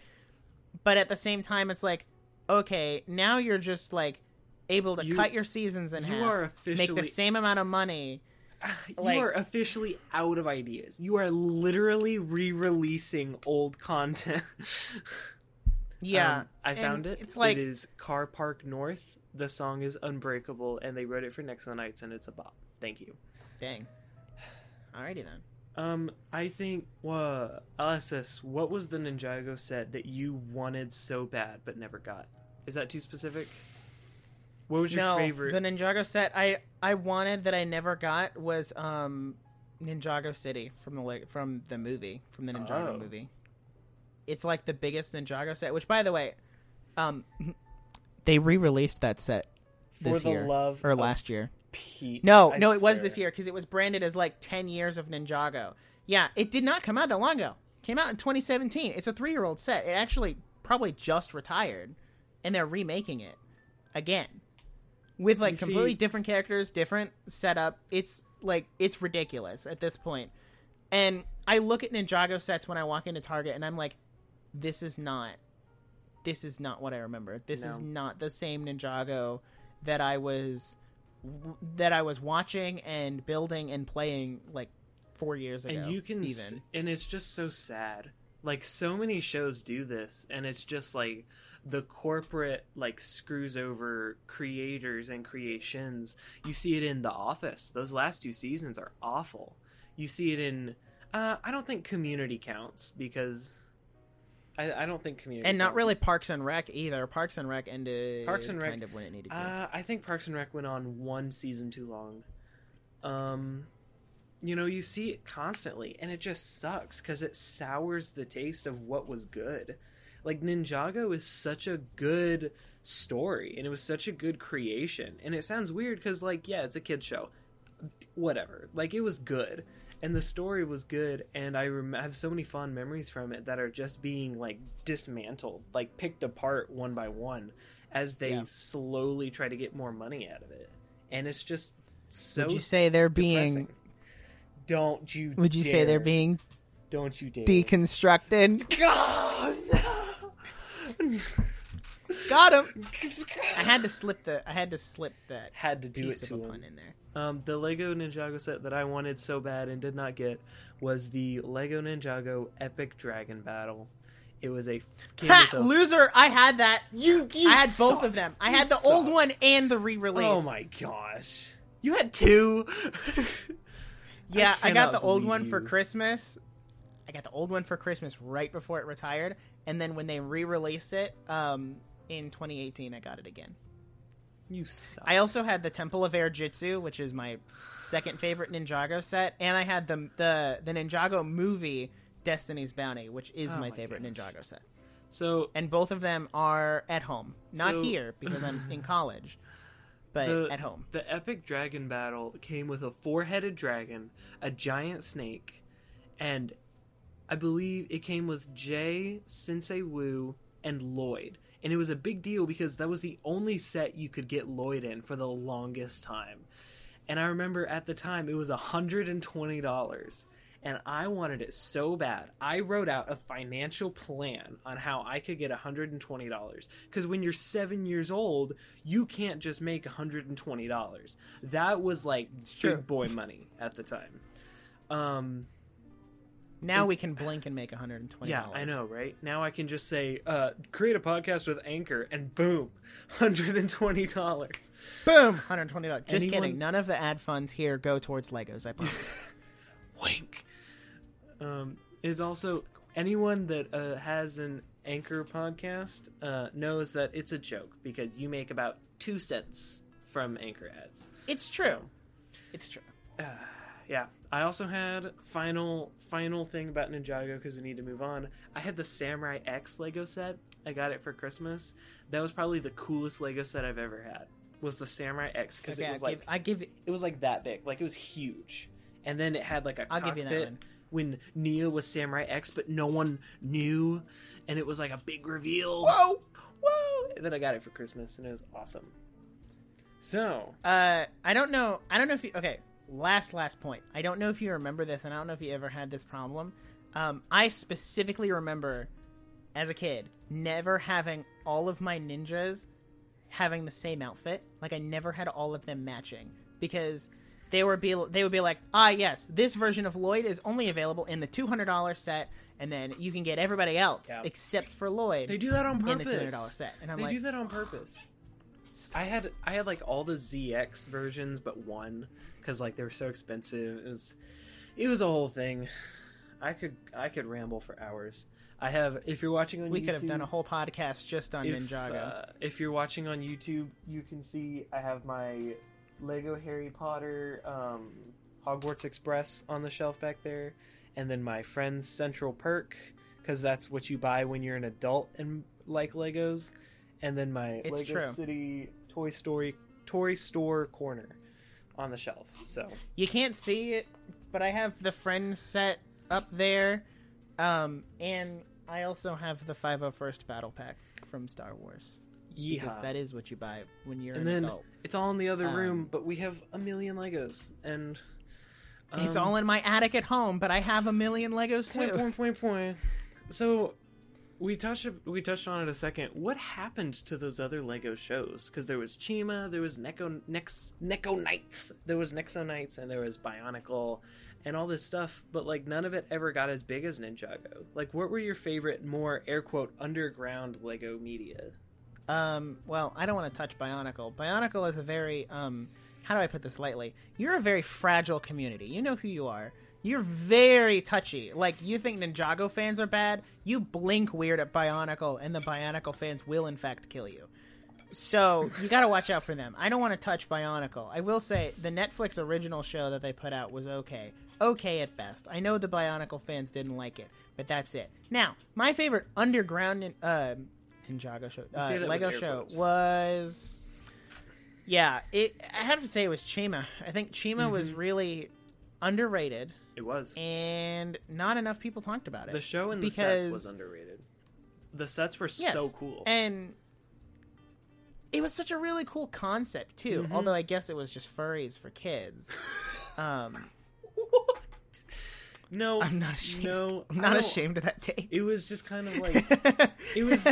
But at the same time, it's like, okay, now you're just like able to You- cut your seasons in you half, make the same amount of money. Like- you are officially out of ideas. You are literally re-releasing old content. Yeah, Um, I found it. It's like it is Car Park North. The song is Unbreakable, and they wrote it for Nexo Knights, and it's a bop. Thank you. dang. Alrighty then. Um, I think, uh, LSS, what was the Ninjago set that you wanted so bad but never got? Is that too specific? What was your no, favorite? the Ninjago set I I wanted that I never got was um Ninjago City from the from the movie from the Ninjago Oh. movie. It's like the biggest Ninjago set. Which, by the way, um, they re-released that set For this the year love or last year. Pete. No, I no, it was this year because it was branded as like 10 years of Ninjago. Yeah, it did not come out that long ago. Came out in 2017. It's a three year old set. It actually probably just retired, and they're remaking it again with like You see- completely different characters, different setup. It's like it's ridiculous at this point. And I look at Ninjago sets when I walk into Target, and I'm like, this is not. This is not what I remember. This is not the same Ninjago that I was that I was watching and building and playing like four years ago. and you can s- even and it's just so sad like so many shows do this and it's just like the corporate like screws over creators and creations you see it in the office those last two seasons are awful you see it in uh, i don't think community counts because i, I don't think community and not really Parks and Rec either. Parks and Rec ended Parks and Rec- kind of when it needed to. Uh, I think Parks and Rec went on one season too long. Um, you know, you see it constantly, and it just sucks because it sours the taste of what was good. Like Ninjago is such a good story, and it was such a good creation. And it sounds weird because, like, yeah, it's a kid show, whatever. Like, it was good, and the story was good, and I rem- have so many fond memories from it that are just being like dismantled, like picked apart one by one as they Yeah. slowly try to get more money out of it. And it's just so would you say they're being? depressing. Don't you? Would you say they're being Don't you dare? deconstructed? God, no. Got him. I had to slip the. I had to slip that Had to do piece it to him. pun in there. Um, the Lego Ninjago set that I wanted so bad and did not get was the Lego Ninjago Epic Dragon Battle. It was a Ha! a- Loser! I had that. you, you I had both of them. I You had the old one and the re-release. Oh my gosh, you had two. Yeah, I, got the old believe one for. Christmas. I got the old one for Christmas right before it retired, and then when they re-released it um, in 2018, I got it again. You suck. I also had the Temple of Airjitzu, which is my second favorite Ninjago set, and I had the the the Ninjago movie Destiny's Bounty, which is Oh my my favorite gosh. Ninjago set. so And both of them are at home, not So- here because I'm in college, but the, at home. The epic dragon battle came with a four-headed dragon, a giant snake, and I believe it came with Jay, Sensei Wu, and Lloyd. And it was a big deal because that was the only set you could get Lloyd in for the longest time. And I remember at the time it was $120. And I wanted it so bad. I wrote out a financial plan on how I could get $120. Because when you're seven years old, you can't just make $120. That was like big boy money at the time. Um, Now we can blink and make 120. Yeah, I know, right? Now I can just say, uh, create a podcast with Anchor, and boom, hundred and twenty dollars. Boom, 120. dollars Just Anyone- kidding. None of the ad funds here go towards Legos. I promise. Wink. Um, is also anyone that uh, has an Anchor podcast uh, knows that it's a joke because you make about two cents from Anchor ads. it's true. It's true. Yeah. I also had final final thing about Ninjago because we need to move on. I had the Samurai X Lego set. I got it for Christmas. That was probably the coolest Lego set I've ever had. Was the Samurai X because Okay, it was I like give, I give it. it was like that big, like it was huge, and then it had like a I'll give you cockpit that one. when Nya was Samurai X, but no one knew, and it was like a big reveal. Whoa. whoa! And then I got it for Christmas, and it was awesome. So Uh, I don't know. I don't know if you. Okay, last last point. I don't know if you remember this, and I don't know if you ever had this problem. Um, I specifically remember, as a kid, never having all of my ninjas having the same outfit. Like I never had all of them matching because they were be they would be like, ah, yes, this version of Lloyd is only available in the two hundred dollar set, and then you can get everybody else Yeah. except for Lloyd they do that on purpose. in the two hundred dollar set. And I'm they like, do that on purpose. I had I had like all the ZX versions but one because like they were so expensive. It was it was a whole thing. I could I could ramble for hours. I have if you're watching on we YouTube, could have done a whole podcast just on if, Ninjago. uh, if you're watching on YouTube, you can see I have my Lego Harry Potter um, Hogwarts Express on the shelf back there, and then my friend's Central Perk because that's what you buy when you're an adult and like Legos, and then my It's Lego true. City Toy Story Toy Store corner on the shelf. So You can't see it, but I have the Friends set up there, um, and I also have the 501st Battle Pack from Star Wars because yeah, that is what you buy when you're and an then adult. it's all in the other Um, room, but we have a million Legos and. it's um, all in my attic at home, but I have a million Legos Point, too. point, point, point. So we touched we touched on it a second. What happened to those other Lego shows? Because there was Chima, there was Neko Nex Neko Knights, there was Nexo Knights, and there was Bionicle, and all this stuff. But like none of it ever got as big as Ninjago. Like, what were your favorite, more air quote underground Lego media? Um, well, I don't want to touch Bionicle. Bionicle is a very um, how do I put this lightly? You're a very fragile community. You know who you are. You're very touchy. Like you think Ninjago fans are bad, you blink weird at Bionicle, and the Bionicle fans will in fact kill you. So you got to watch out for them. I don't want to touch Bionicle. I will say the Netflix original show that they put out was okay, okay at best. I know the Bionicle fans didn't like it, but that's it. Now, my favorite underground uh, Ninjago show, uh, say that with Lego show quotes. was. Yeah, it. I have to say it was Chima. I think Chima was Mm-hmm. really underrated, It was and not enough people talked about it. the show and the sets was underrated. The sets were Yes, so cool. and it was such a really cool concept too. Mm-hmm. Although I guess it was just furries for kids. Um, what? No, I'm not ashamed. No, I'm not ashamed of that take. It was just kind of like it was.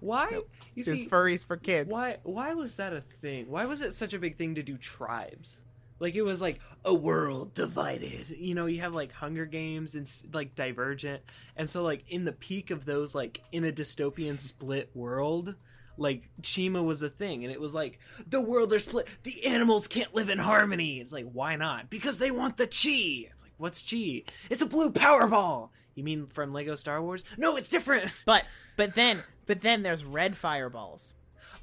Why you It was see? furries for kids. Why why was that a thing? Why was it such a big thing to do tribes? Like it was like a world divided. You know, you have like Hunger Games and like Divergent, and so like in the peak of those, like in a dystopian split world. Like Chima was a thing, and it was like the worlds are split. The animals can't live in harmony. It's like why not? Because they want the chi. It's like what's chi? It's a blue Powerball. You mean from Lego Star Wars? No, it's different. But but then but then there's red fireballs.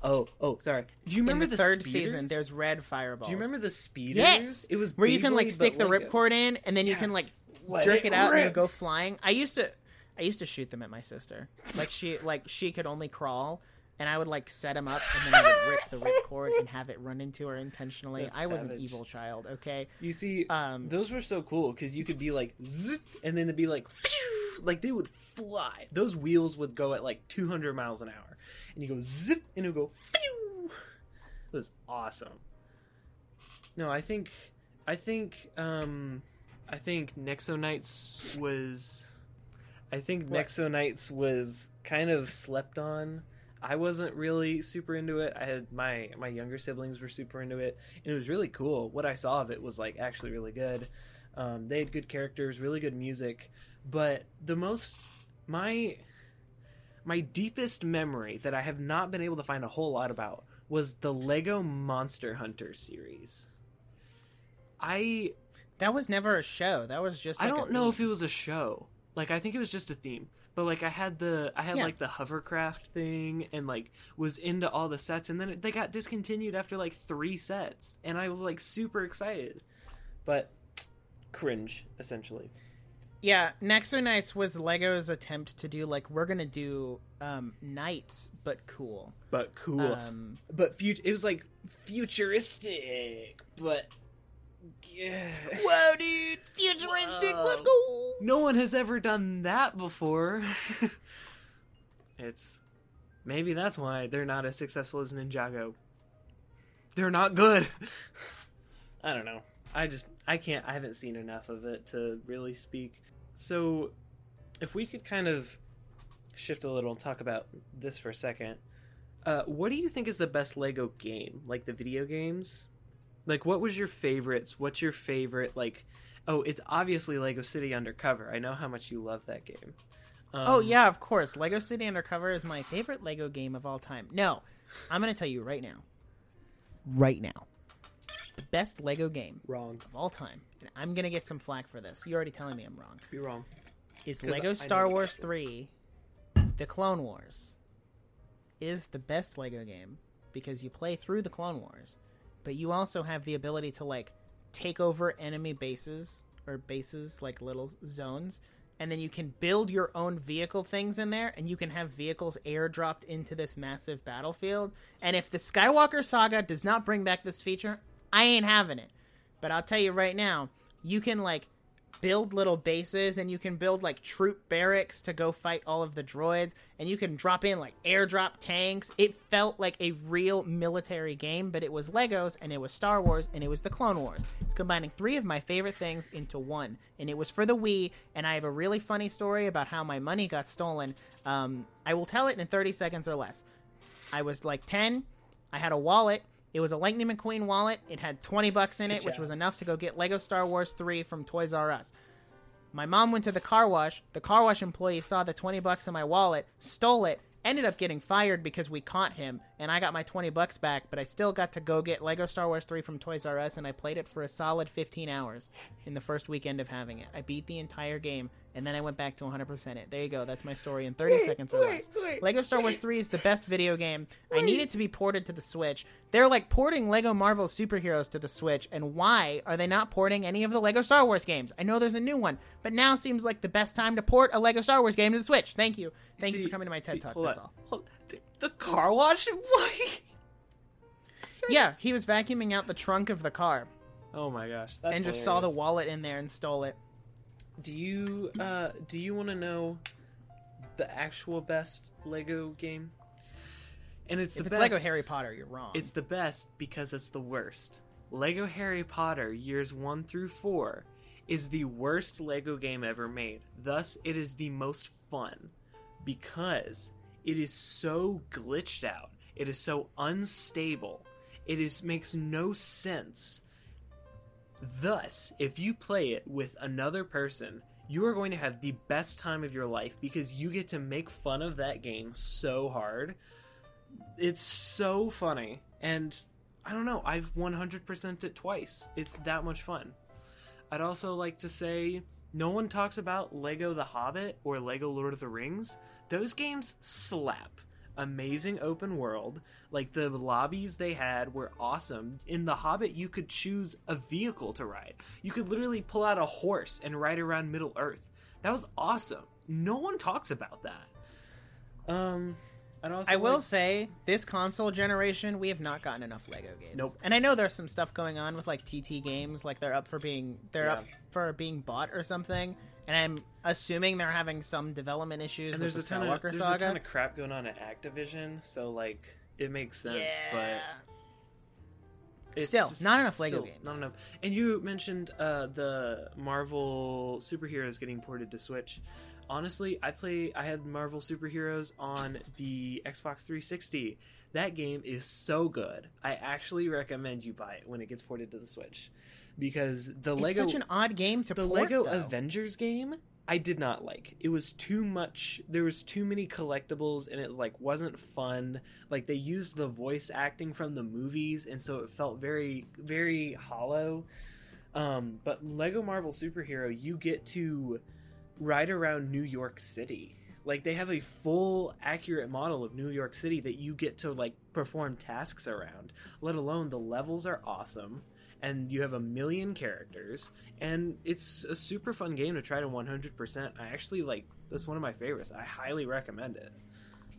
Oh, oh, sorry. Do you remember In the, the third speeders? season, there's red fireballs. Do you remember the speeders? Yes, it was where you can like stick the Lego. ripcord in, and then you can like Let jerk it it out and rip. it'll go flying. I used to, I used to shoot them at my sister. Like she, like she could only crawl, and I would like set him up, and then I would rip the ripcord and have it run into her intentionally. That's I was an evil child. Okay, You see, Um, those were so cool because you could be like, zzz, and then they'd be like, phew, like they would fly. Those wheels would go at like 200 miles an hour, and you go zip, and it would go. Phew. It was awesome. No, I think, I think, um, I think Nexo Knights was, I think What? Nexo Knights was kind of slept on. I wasn't really super into it. I had my my younger siblings were super into it, and it was really cool. What I saw of it was like actually really good. Um, they had good characters, really good music, but the most my my deepest memory that I have not been able to find a whole lot about was the Lego Monster Hunter series. I That was never a show. That was just. I like, a don't know if it was a show. Like I think it was just a theme. But like I had the I had Yeah. like the hovercraft thing and like was into all the sets and then it, they got discontinued after like 3 sets and I was like super excited. But cringe essentially. Yeah, Nexo Knights was Lego's attempt to do like we're gonna do um knights but cool. But cool. Um, but fut- it was like futuristic, but yeah. Whoa, dude! Futuristic. Whoa. Let's go. No one has ever done that before. it's maybe that's why they're not as successful as Ninjago. They're not good. I don't know. I just I can't I haven't seen enough of it to really speak. So if we could kind of shift a little and talk about this for a second. Uh, what do you think is the best Lego game? Like the video games? Like what was your favorites? What's your favorite like Oh, it's obviously Lego City Undercover. I know how much you love that game. Um, oh yeah, of course. Lego City Undercover is my favorite Lego game of all time. No, I'm gonna tell you right now. Right now, best Lego game wrong. of all time, and I'm gonna get some flack for this. You're already telling me I'm wrong. Be wrong. Is 'Cause I Lego know Star the Wars answer. 3 The Clone Wars is the best Lego game because you play through the Clone Wars, but you also have the ability to like take over enemy bases or bases like little zones and then you can build your own vehicle things in there and you can have vehicles airdropped into this massive battlefield and if the Skywalker saga does not bring back this feature, I ain't having it. But I'll tell you right now, you can like build little bases and you can build like troop barracks to go fight all of the droids and you can drop in like airdrop tanks. It felt like a real military game, but it was Legos and it was Star Wars and it was the Clone Wars. It's combining three of my favorite things into one. And it was for the Wii and I have a really funny story about how my money got stolen. Um, I will tell it in 30 seconds or less. I was like 10. I had a wallet. It was a Lightning McQueen wallet. It had 20 bucks in it, which was enough to go get Lego Star Wars 3 from Toys R Us. My mom went to the car wash. The car wash employee saw the 20 bucks in my wallet, stole it, ended up getting fired because we caught him, and I got my 20 bucks back, but I still got to go get Lego Star Wars 3 from Toys R Us, and I played it for a solid 15 hours in the first weekend of having it. I beat the entire game, and then I went back to 100% it. There you go. That's my story in 30 seconds or less. Lego Star Wars 3 is the best video game. I need it to be ported to the Switch. They're like porting Lego Marvel superheroes to the Switch, and why are they not porting any of the Lego Star Wars games? I know there's a new one, but now seems like the best time to port a Lego Star Wars game to the Switch. Thank you. Thank you for coming to my TED see, Talk. That's on. all. Hold- the- the car wash? Why? Yeah, he was vacuuming out the trunk of the car Oh my gosh, that's and just saw the wallet in there and stole it. Do you uh do you want to know the actual best Lego game? And it's the If it's best. Lego Harry Potter, you're wrong. It's the best because it's the worst. Lego Harry Potter years 1 through 4 is the worst Lego game ever made. Thus, it is the most fun because it is so glitched out. It is so unstable. It is makes no sense. Thus, if you play it with another person, you are going to have the best time of your life because you get to make fun of that game so hard. It's so funny. And I don't know, I've 100% it twice. It's that much fun. I'd also like to say no one talks about Lego The Hobbit or Lego Lord of the Rings. Those games slap. Amazing open world. Like the lobbies they had were awesome. In The Hobbit, you could choose a vehicle to ride. You could literally pull out a horse and ride around Middle Earth. That was awesome. No one talks about that. Um, I will like- say, this console generation, we have not gotten enough Lego games. Nope. And I know there's some stuff going on with like TT games, like they're up for being they're Yeah. up for being bought or something. And I'm assuming they're having some development issues and with there's the a ton of there's a ton of crap going on at Activision, so like it makes sense, yeah. but it's Still, not enough Lego games. Not enough. And you mentioned uh, the Marvel superheroes getting ported to Switch. honestly, I play. I had Marvel superheroes on the Xbox 360. That game is so good. I actually recommend you buy it when it gets ported to the Switch, because the It's Lego such an odd game to the port, Lego though. Avengers game I did not like. It was too much. There was too many collectibles, and it like wasn't fun. Like they used the voice acting from the movies, and so it felt very, very hollow. Um, but Lego Marvel Superhero, you get to ride around New York City. Like they have a full, accurate model of New York City that you get to like perform tasks around. Let alone the levels are awesome and you have a million characters and it's a super fun game to try to 100% i actually like that's one of my favorites. I highly recommend it.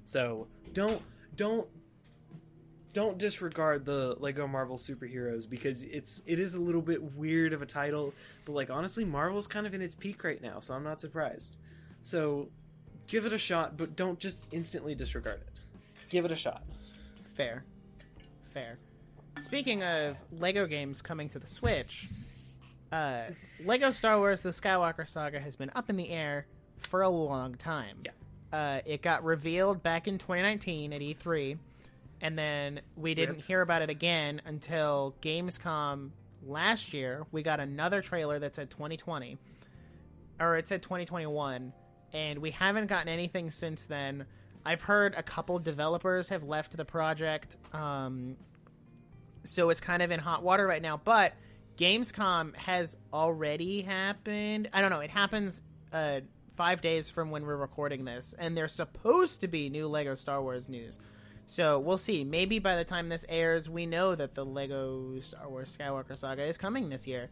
So don't don't don't disregard the lego marvel superheroes because it's it is a little bit weird of a title but like honestly marvel's kind of in its peak right now so i'm not surprised. So give it a shot but don't just instantly disregard it. Give it a shot. Fair. Fair. Speaking of Lego games coming to the Switch, uh, Lego Star Wars The Skywalker Saga has been up in the air for a long time. Yeah. Uh, it got revealed back in 2019 at E3, and then we didn't Rip. hear about it again until Gamescom last year. We got another trailer that said 2020, or it said 2021, and we haven't gotten anything since then. I've heard a couple developers have left the project, um, so it's kind of in hot water right now. But Gamescom has already happened. I don't know. It happens uh, five days from when we're recording this, and there's supposed to be new Lego Star Wars news. So we'll see. Maybe by the time this airs, we know that the Lego Star Wars Skywalker Saga is coming this year.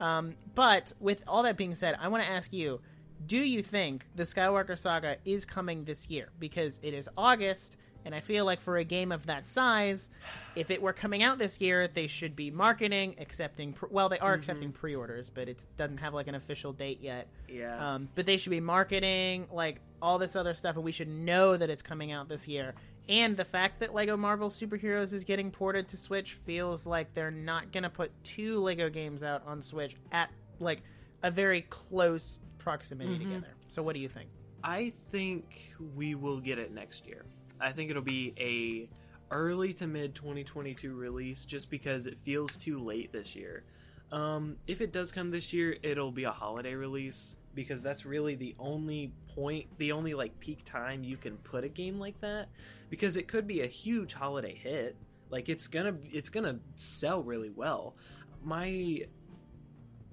Um, but with all that being said, I want to ask you: Do you think the Skywalker Saga is coming this year? Because it is August, and I feel like for a game of that size, if it were coming out this year, they should be marketing, accepting. Pre- well, they are accepting pre-orders, but it doesn't have like an official date yet. yeah Um, but they should be marketing like all this other stuff, and we should know that it's coming out this year. And the fact that Lego Marvel Superheroes is getting ported to Switch feels like they're not gonna put two Lego games out on Switch at like a very close proximity together. So, what do you think? I think we will get it next year. I think it'll be a early to mid 2022 release just because it feels too late this year. Um, if it does come this year, it'll be a holiday release because that's really the only point, the only like peak time you can put a game like that because it could be a huge holiday hit. Like it's gonna it's gonna sell really well. My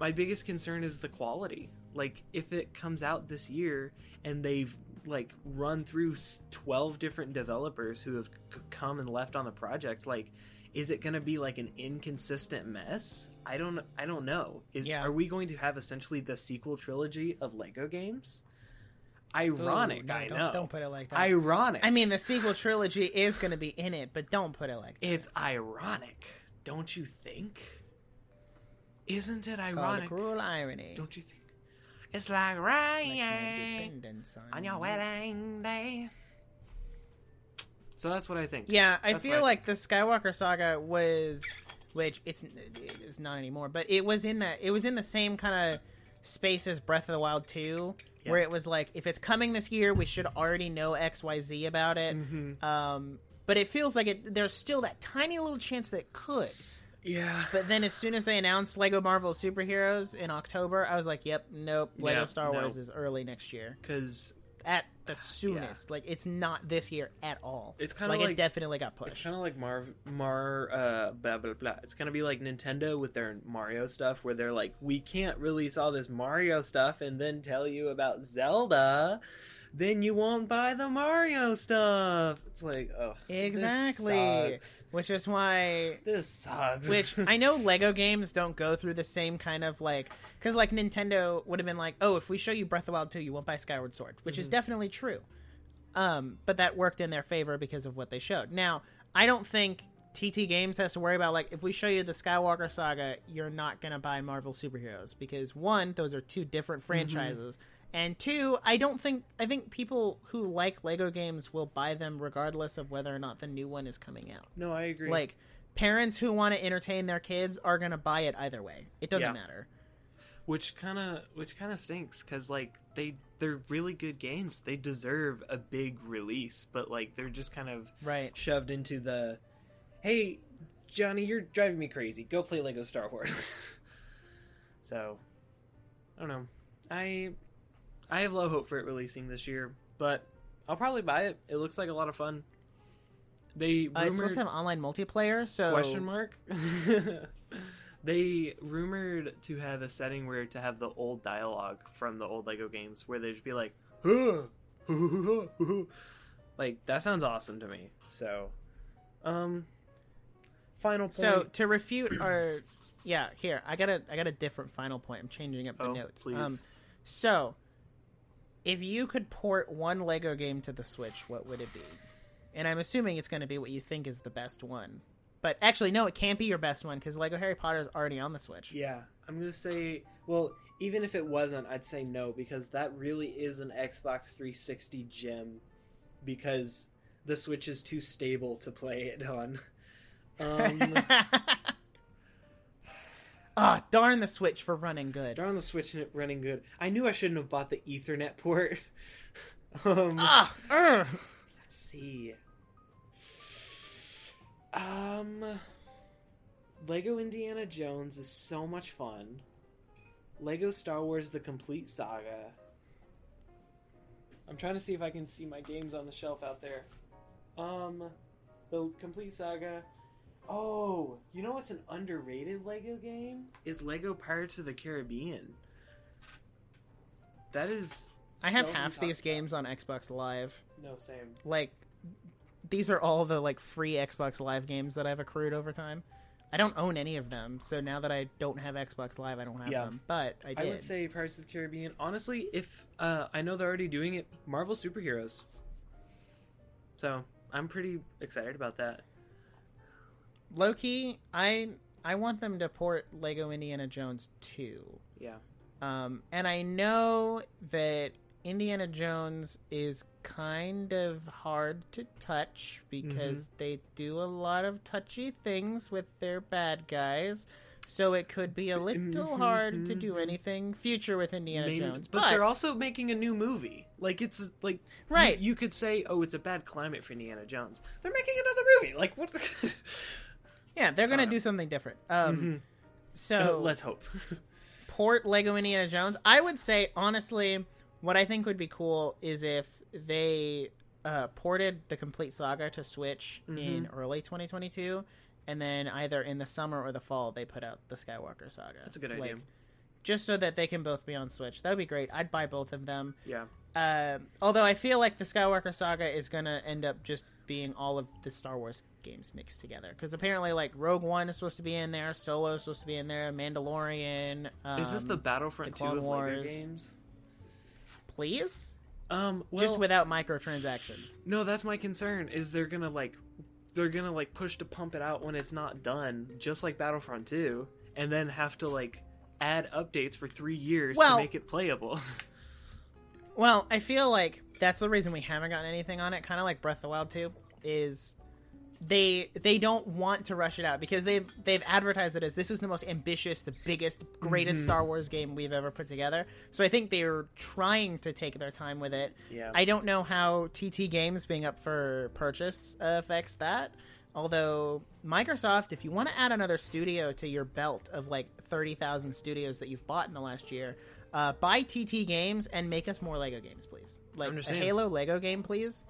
my biggest concern is the quality. Like if it comes out this year and they've like run through 12 different developers who have c- come and left on the project like is it going to be like an inconsistent mess? I don't I don't know. Is Yeah. are we going to have essentially the sequel trilogy of Lego games? Ironic, Ooh, no, I don't, know. Don't put it like that. Ironic. I mean, the sequel trilogy is going to be in it, but don't put it like that. it's ironic, don't you think? Isn't it ironic? cruel irony. Don't you think? It's like Like rain my on on your wedding day. So that's what I think. Yeah, I That's feel my- like the Skywalker saga was, which it's it's not anymore, but it was in that it was in the same kind of space as Breath of the Wild 2, where it was like if it's coming this year, we should already know X Y Z about it. Mhm. Um, but it feels like it. There's still that tiny little chance that it could. Yeah. But then, as soon as they announced Lego Marvel Superheroes in October, I was like, "Yep, nope. Lego Yeah, Star. Wars is early next year Because at the soonest. Like, it's not this year at all. It's kinda like, it definitely got pushed. it's kind of like Mar Mar uh blah blah blah. It's gonna be like Nintendo with their Mario stuff, where they're like, we can't release all this Mario stuff and then tell you about Zelda. Then you won't buy the Mario stuff. It's like, oh, Exactly. Which is why This sucks. which I know Lego games don't go through the same kind of like because like Nintendo would have been like, oh, if we show you Breath of the Wild 2, you won't buy Skyward Sword, which Mm-hmm. is definitely true. Um, but that worked in their favor because of what they showed. Now, I don't think TT Games has to worry about like if we show you the Skywalker saga, you're not gonna buy Marvel superheroes because one, those are two different Mm-hmm. And two, I don't think I think people who like Lego games will buy them regardless of whether or not the new one is coming out. no, I agree. Like parents who want to entertain their kids are going to buy it either way. It doesn't Yeah. matter. which kind of which kind of stinks because like they they're really good games. They deserve a big release, but like they're just kind of Right. shoved into the hey Johnny, you're driving me crazy. Go play Lego Star Wars. so I don't know. I I have low hope for it releasing this year, but I'll probably buy it. It looks like a lot of fun. They Uh, it's supposed to have online multiplayer, so question mark. they rumored to have a setting where to have the old dialogue from the old Lego games, where they'd be like, like that sounds awesome to me. So, um, final point. So to refute our, yeah, here I got a I got a different final point. I'm changing up the Oh, notes. please. Um, so if you could port one Lego game to the Switch, what would it be? And I'm assuming it's going to be what you think is the best one. But actually, no, it can't be your best one because Lego Harry Potter is already on the Switch. yeah, I'm gonna say, well, even if it wasn't, I'd say no because that really is an Xbox 360 gem because the Switch is too stable to play it on. Um, Ah, darn the Switch for running good. Darn the Switch n- running good. I knew I shouldn't have bought the Ethernet port. um, Ah, let's see. Um, Lego Indiana Jones is so much fun. Lego Star Wars: The Complete Saga. I'm trying to see if I can see my games on the shelf out there. Um, the Complete Saga. Oh, you know what's an underrated Lego game? Is Lego Pirates of the Caribbean. That is. I have half these about. games on Xbox Live. No, same. Like, these are all the like free Xbox Live games that I've accrued over time. I don't own any of them, so now that I don't have Xbox Live, I don't have Yeah. them. But I did. I would say Pirates of the Caribbean. Honestly, if uh, I know they're already doing it, Marvel superheroes. So I'm pretty excited about that. Low key, I I want them to port Lego Indiana Jones 2. Yeah. Um, and I know that Indiana Jones is kind of hard to touch because Mm-hmm. they do a lot of touchy things with their bad guys. So it could be a little hard to do anything future with Indiana Jones. but, they're also making a new movie. Like it's like you- Right. You, could say, oh, it's a bad climate for Indiana Jones. They're making another movie. Like what? yeah, they're gonna Uh, do something different. Um, Mhm. so Let's hope. port Lego Indiana Jones. I would say honestly, what I think would be cool is if they uh, ported the complete saga to Switch in early 2022, and then either in the summer or the fall they put out the Skywalker saga. That's a good Like, idea. just so that they can both be on Switch. That would be great. I'd buy both of them. yeah. Um although I feel like the Skywalker saga is gonna end up just being all of the Star Wars games mixed together because apparently like Rogue One is supposed to be in there, Solo is supposed to be in there, Mandalorian. Um, Is this the Battlefront the 2 Clone of Wars. Games? please? Um, well, just without microtransactions. No, that's my concern. Is they're gonna like, they're gonna like push to pump it out when it's not done, just like Battlefront 2, and then have to like add updates for three years Well- to make it playable. Well, I feel like that's the reason we haven't gotten anything on it. Kind of like Breath of the Wild 2 is they they don't want to rush it out because they've they've advertised it as this is the most ambitious, the biggest, greatest mm-hmm. Star Wars game we've ever put together. So I think they're trying to take their time with it. Yeah. I don't know how TT Games being up for purchase affects that. Although Microsoft, if you want to add another studio to your belt of like thirty thousand studios that you've bought in the last year, uh, buy TT Games and make us more Lego games, please. Like a Halo Lego game, please.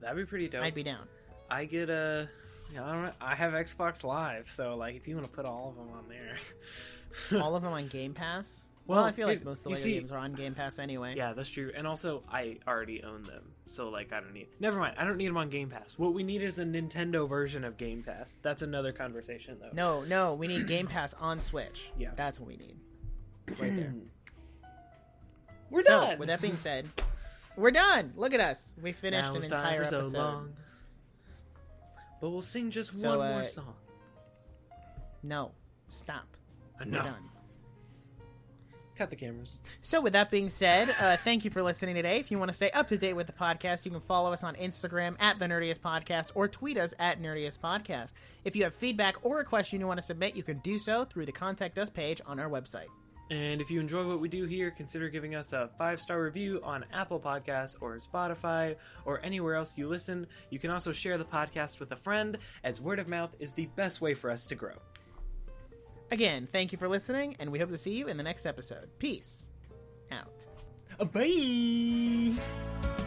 That'd be pretty dope. I'd be down. I get a, yeah, I don't. I have Xbox Live, so like if you want to put all of them on there. All of them on Game Pass. Well, Well, I feel like most of the Lego see- games are on Game Pass anyway. Yeah, that's true. And also, I already own them, so like I don't need. Never mind. I don't need them on Game Pass. What we need is a Nintendo version of Game Pass. That's another conversation, though. No, no, we need Game Pass on Switch. Yeah. That's what we need. Right there. We're So, done. with that being said, we're done. Look at us. We finished now an entire so episode. long. But we'll sing just So, one uh, more song. No, stop. We're Enough. done. Cut the cameras. So, with that being said, uh, thank you for listening today. If you want to stay up to date with the podcast, you can follow us on Instagram at the Nerdiest Podcast or tweet us at Nerdiest Podcast. If you have feedback or a question you want to submit, you can do so through the Contact Us page on our website. And if you enjoy what we do here, consider giving us a five star review on Apple Podcasts or Spotify or anywhere else you listen. You can also share the podcast with a friend, as word of mouth is the best way for us to grow. Again, thank you for listening, and we hope to see you in the next episode. Peace out. Bye!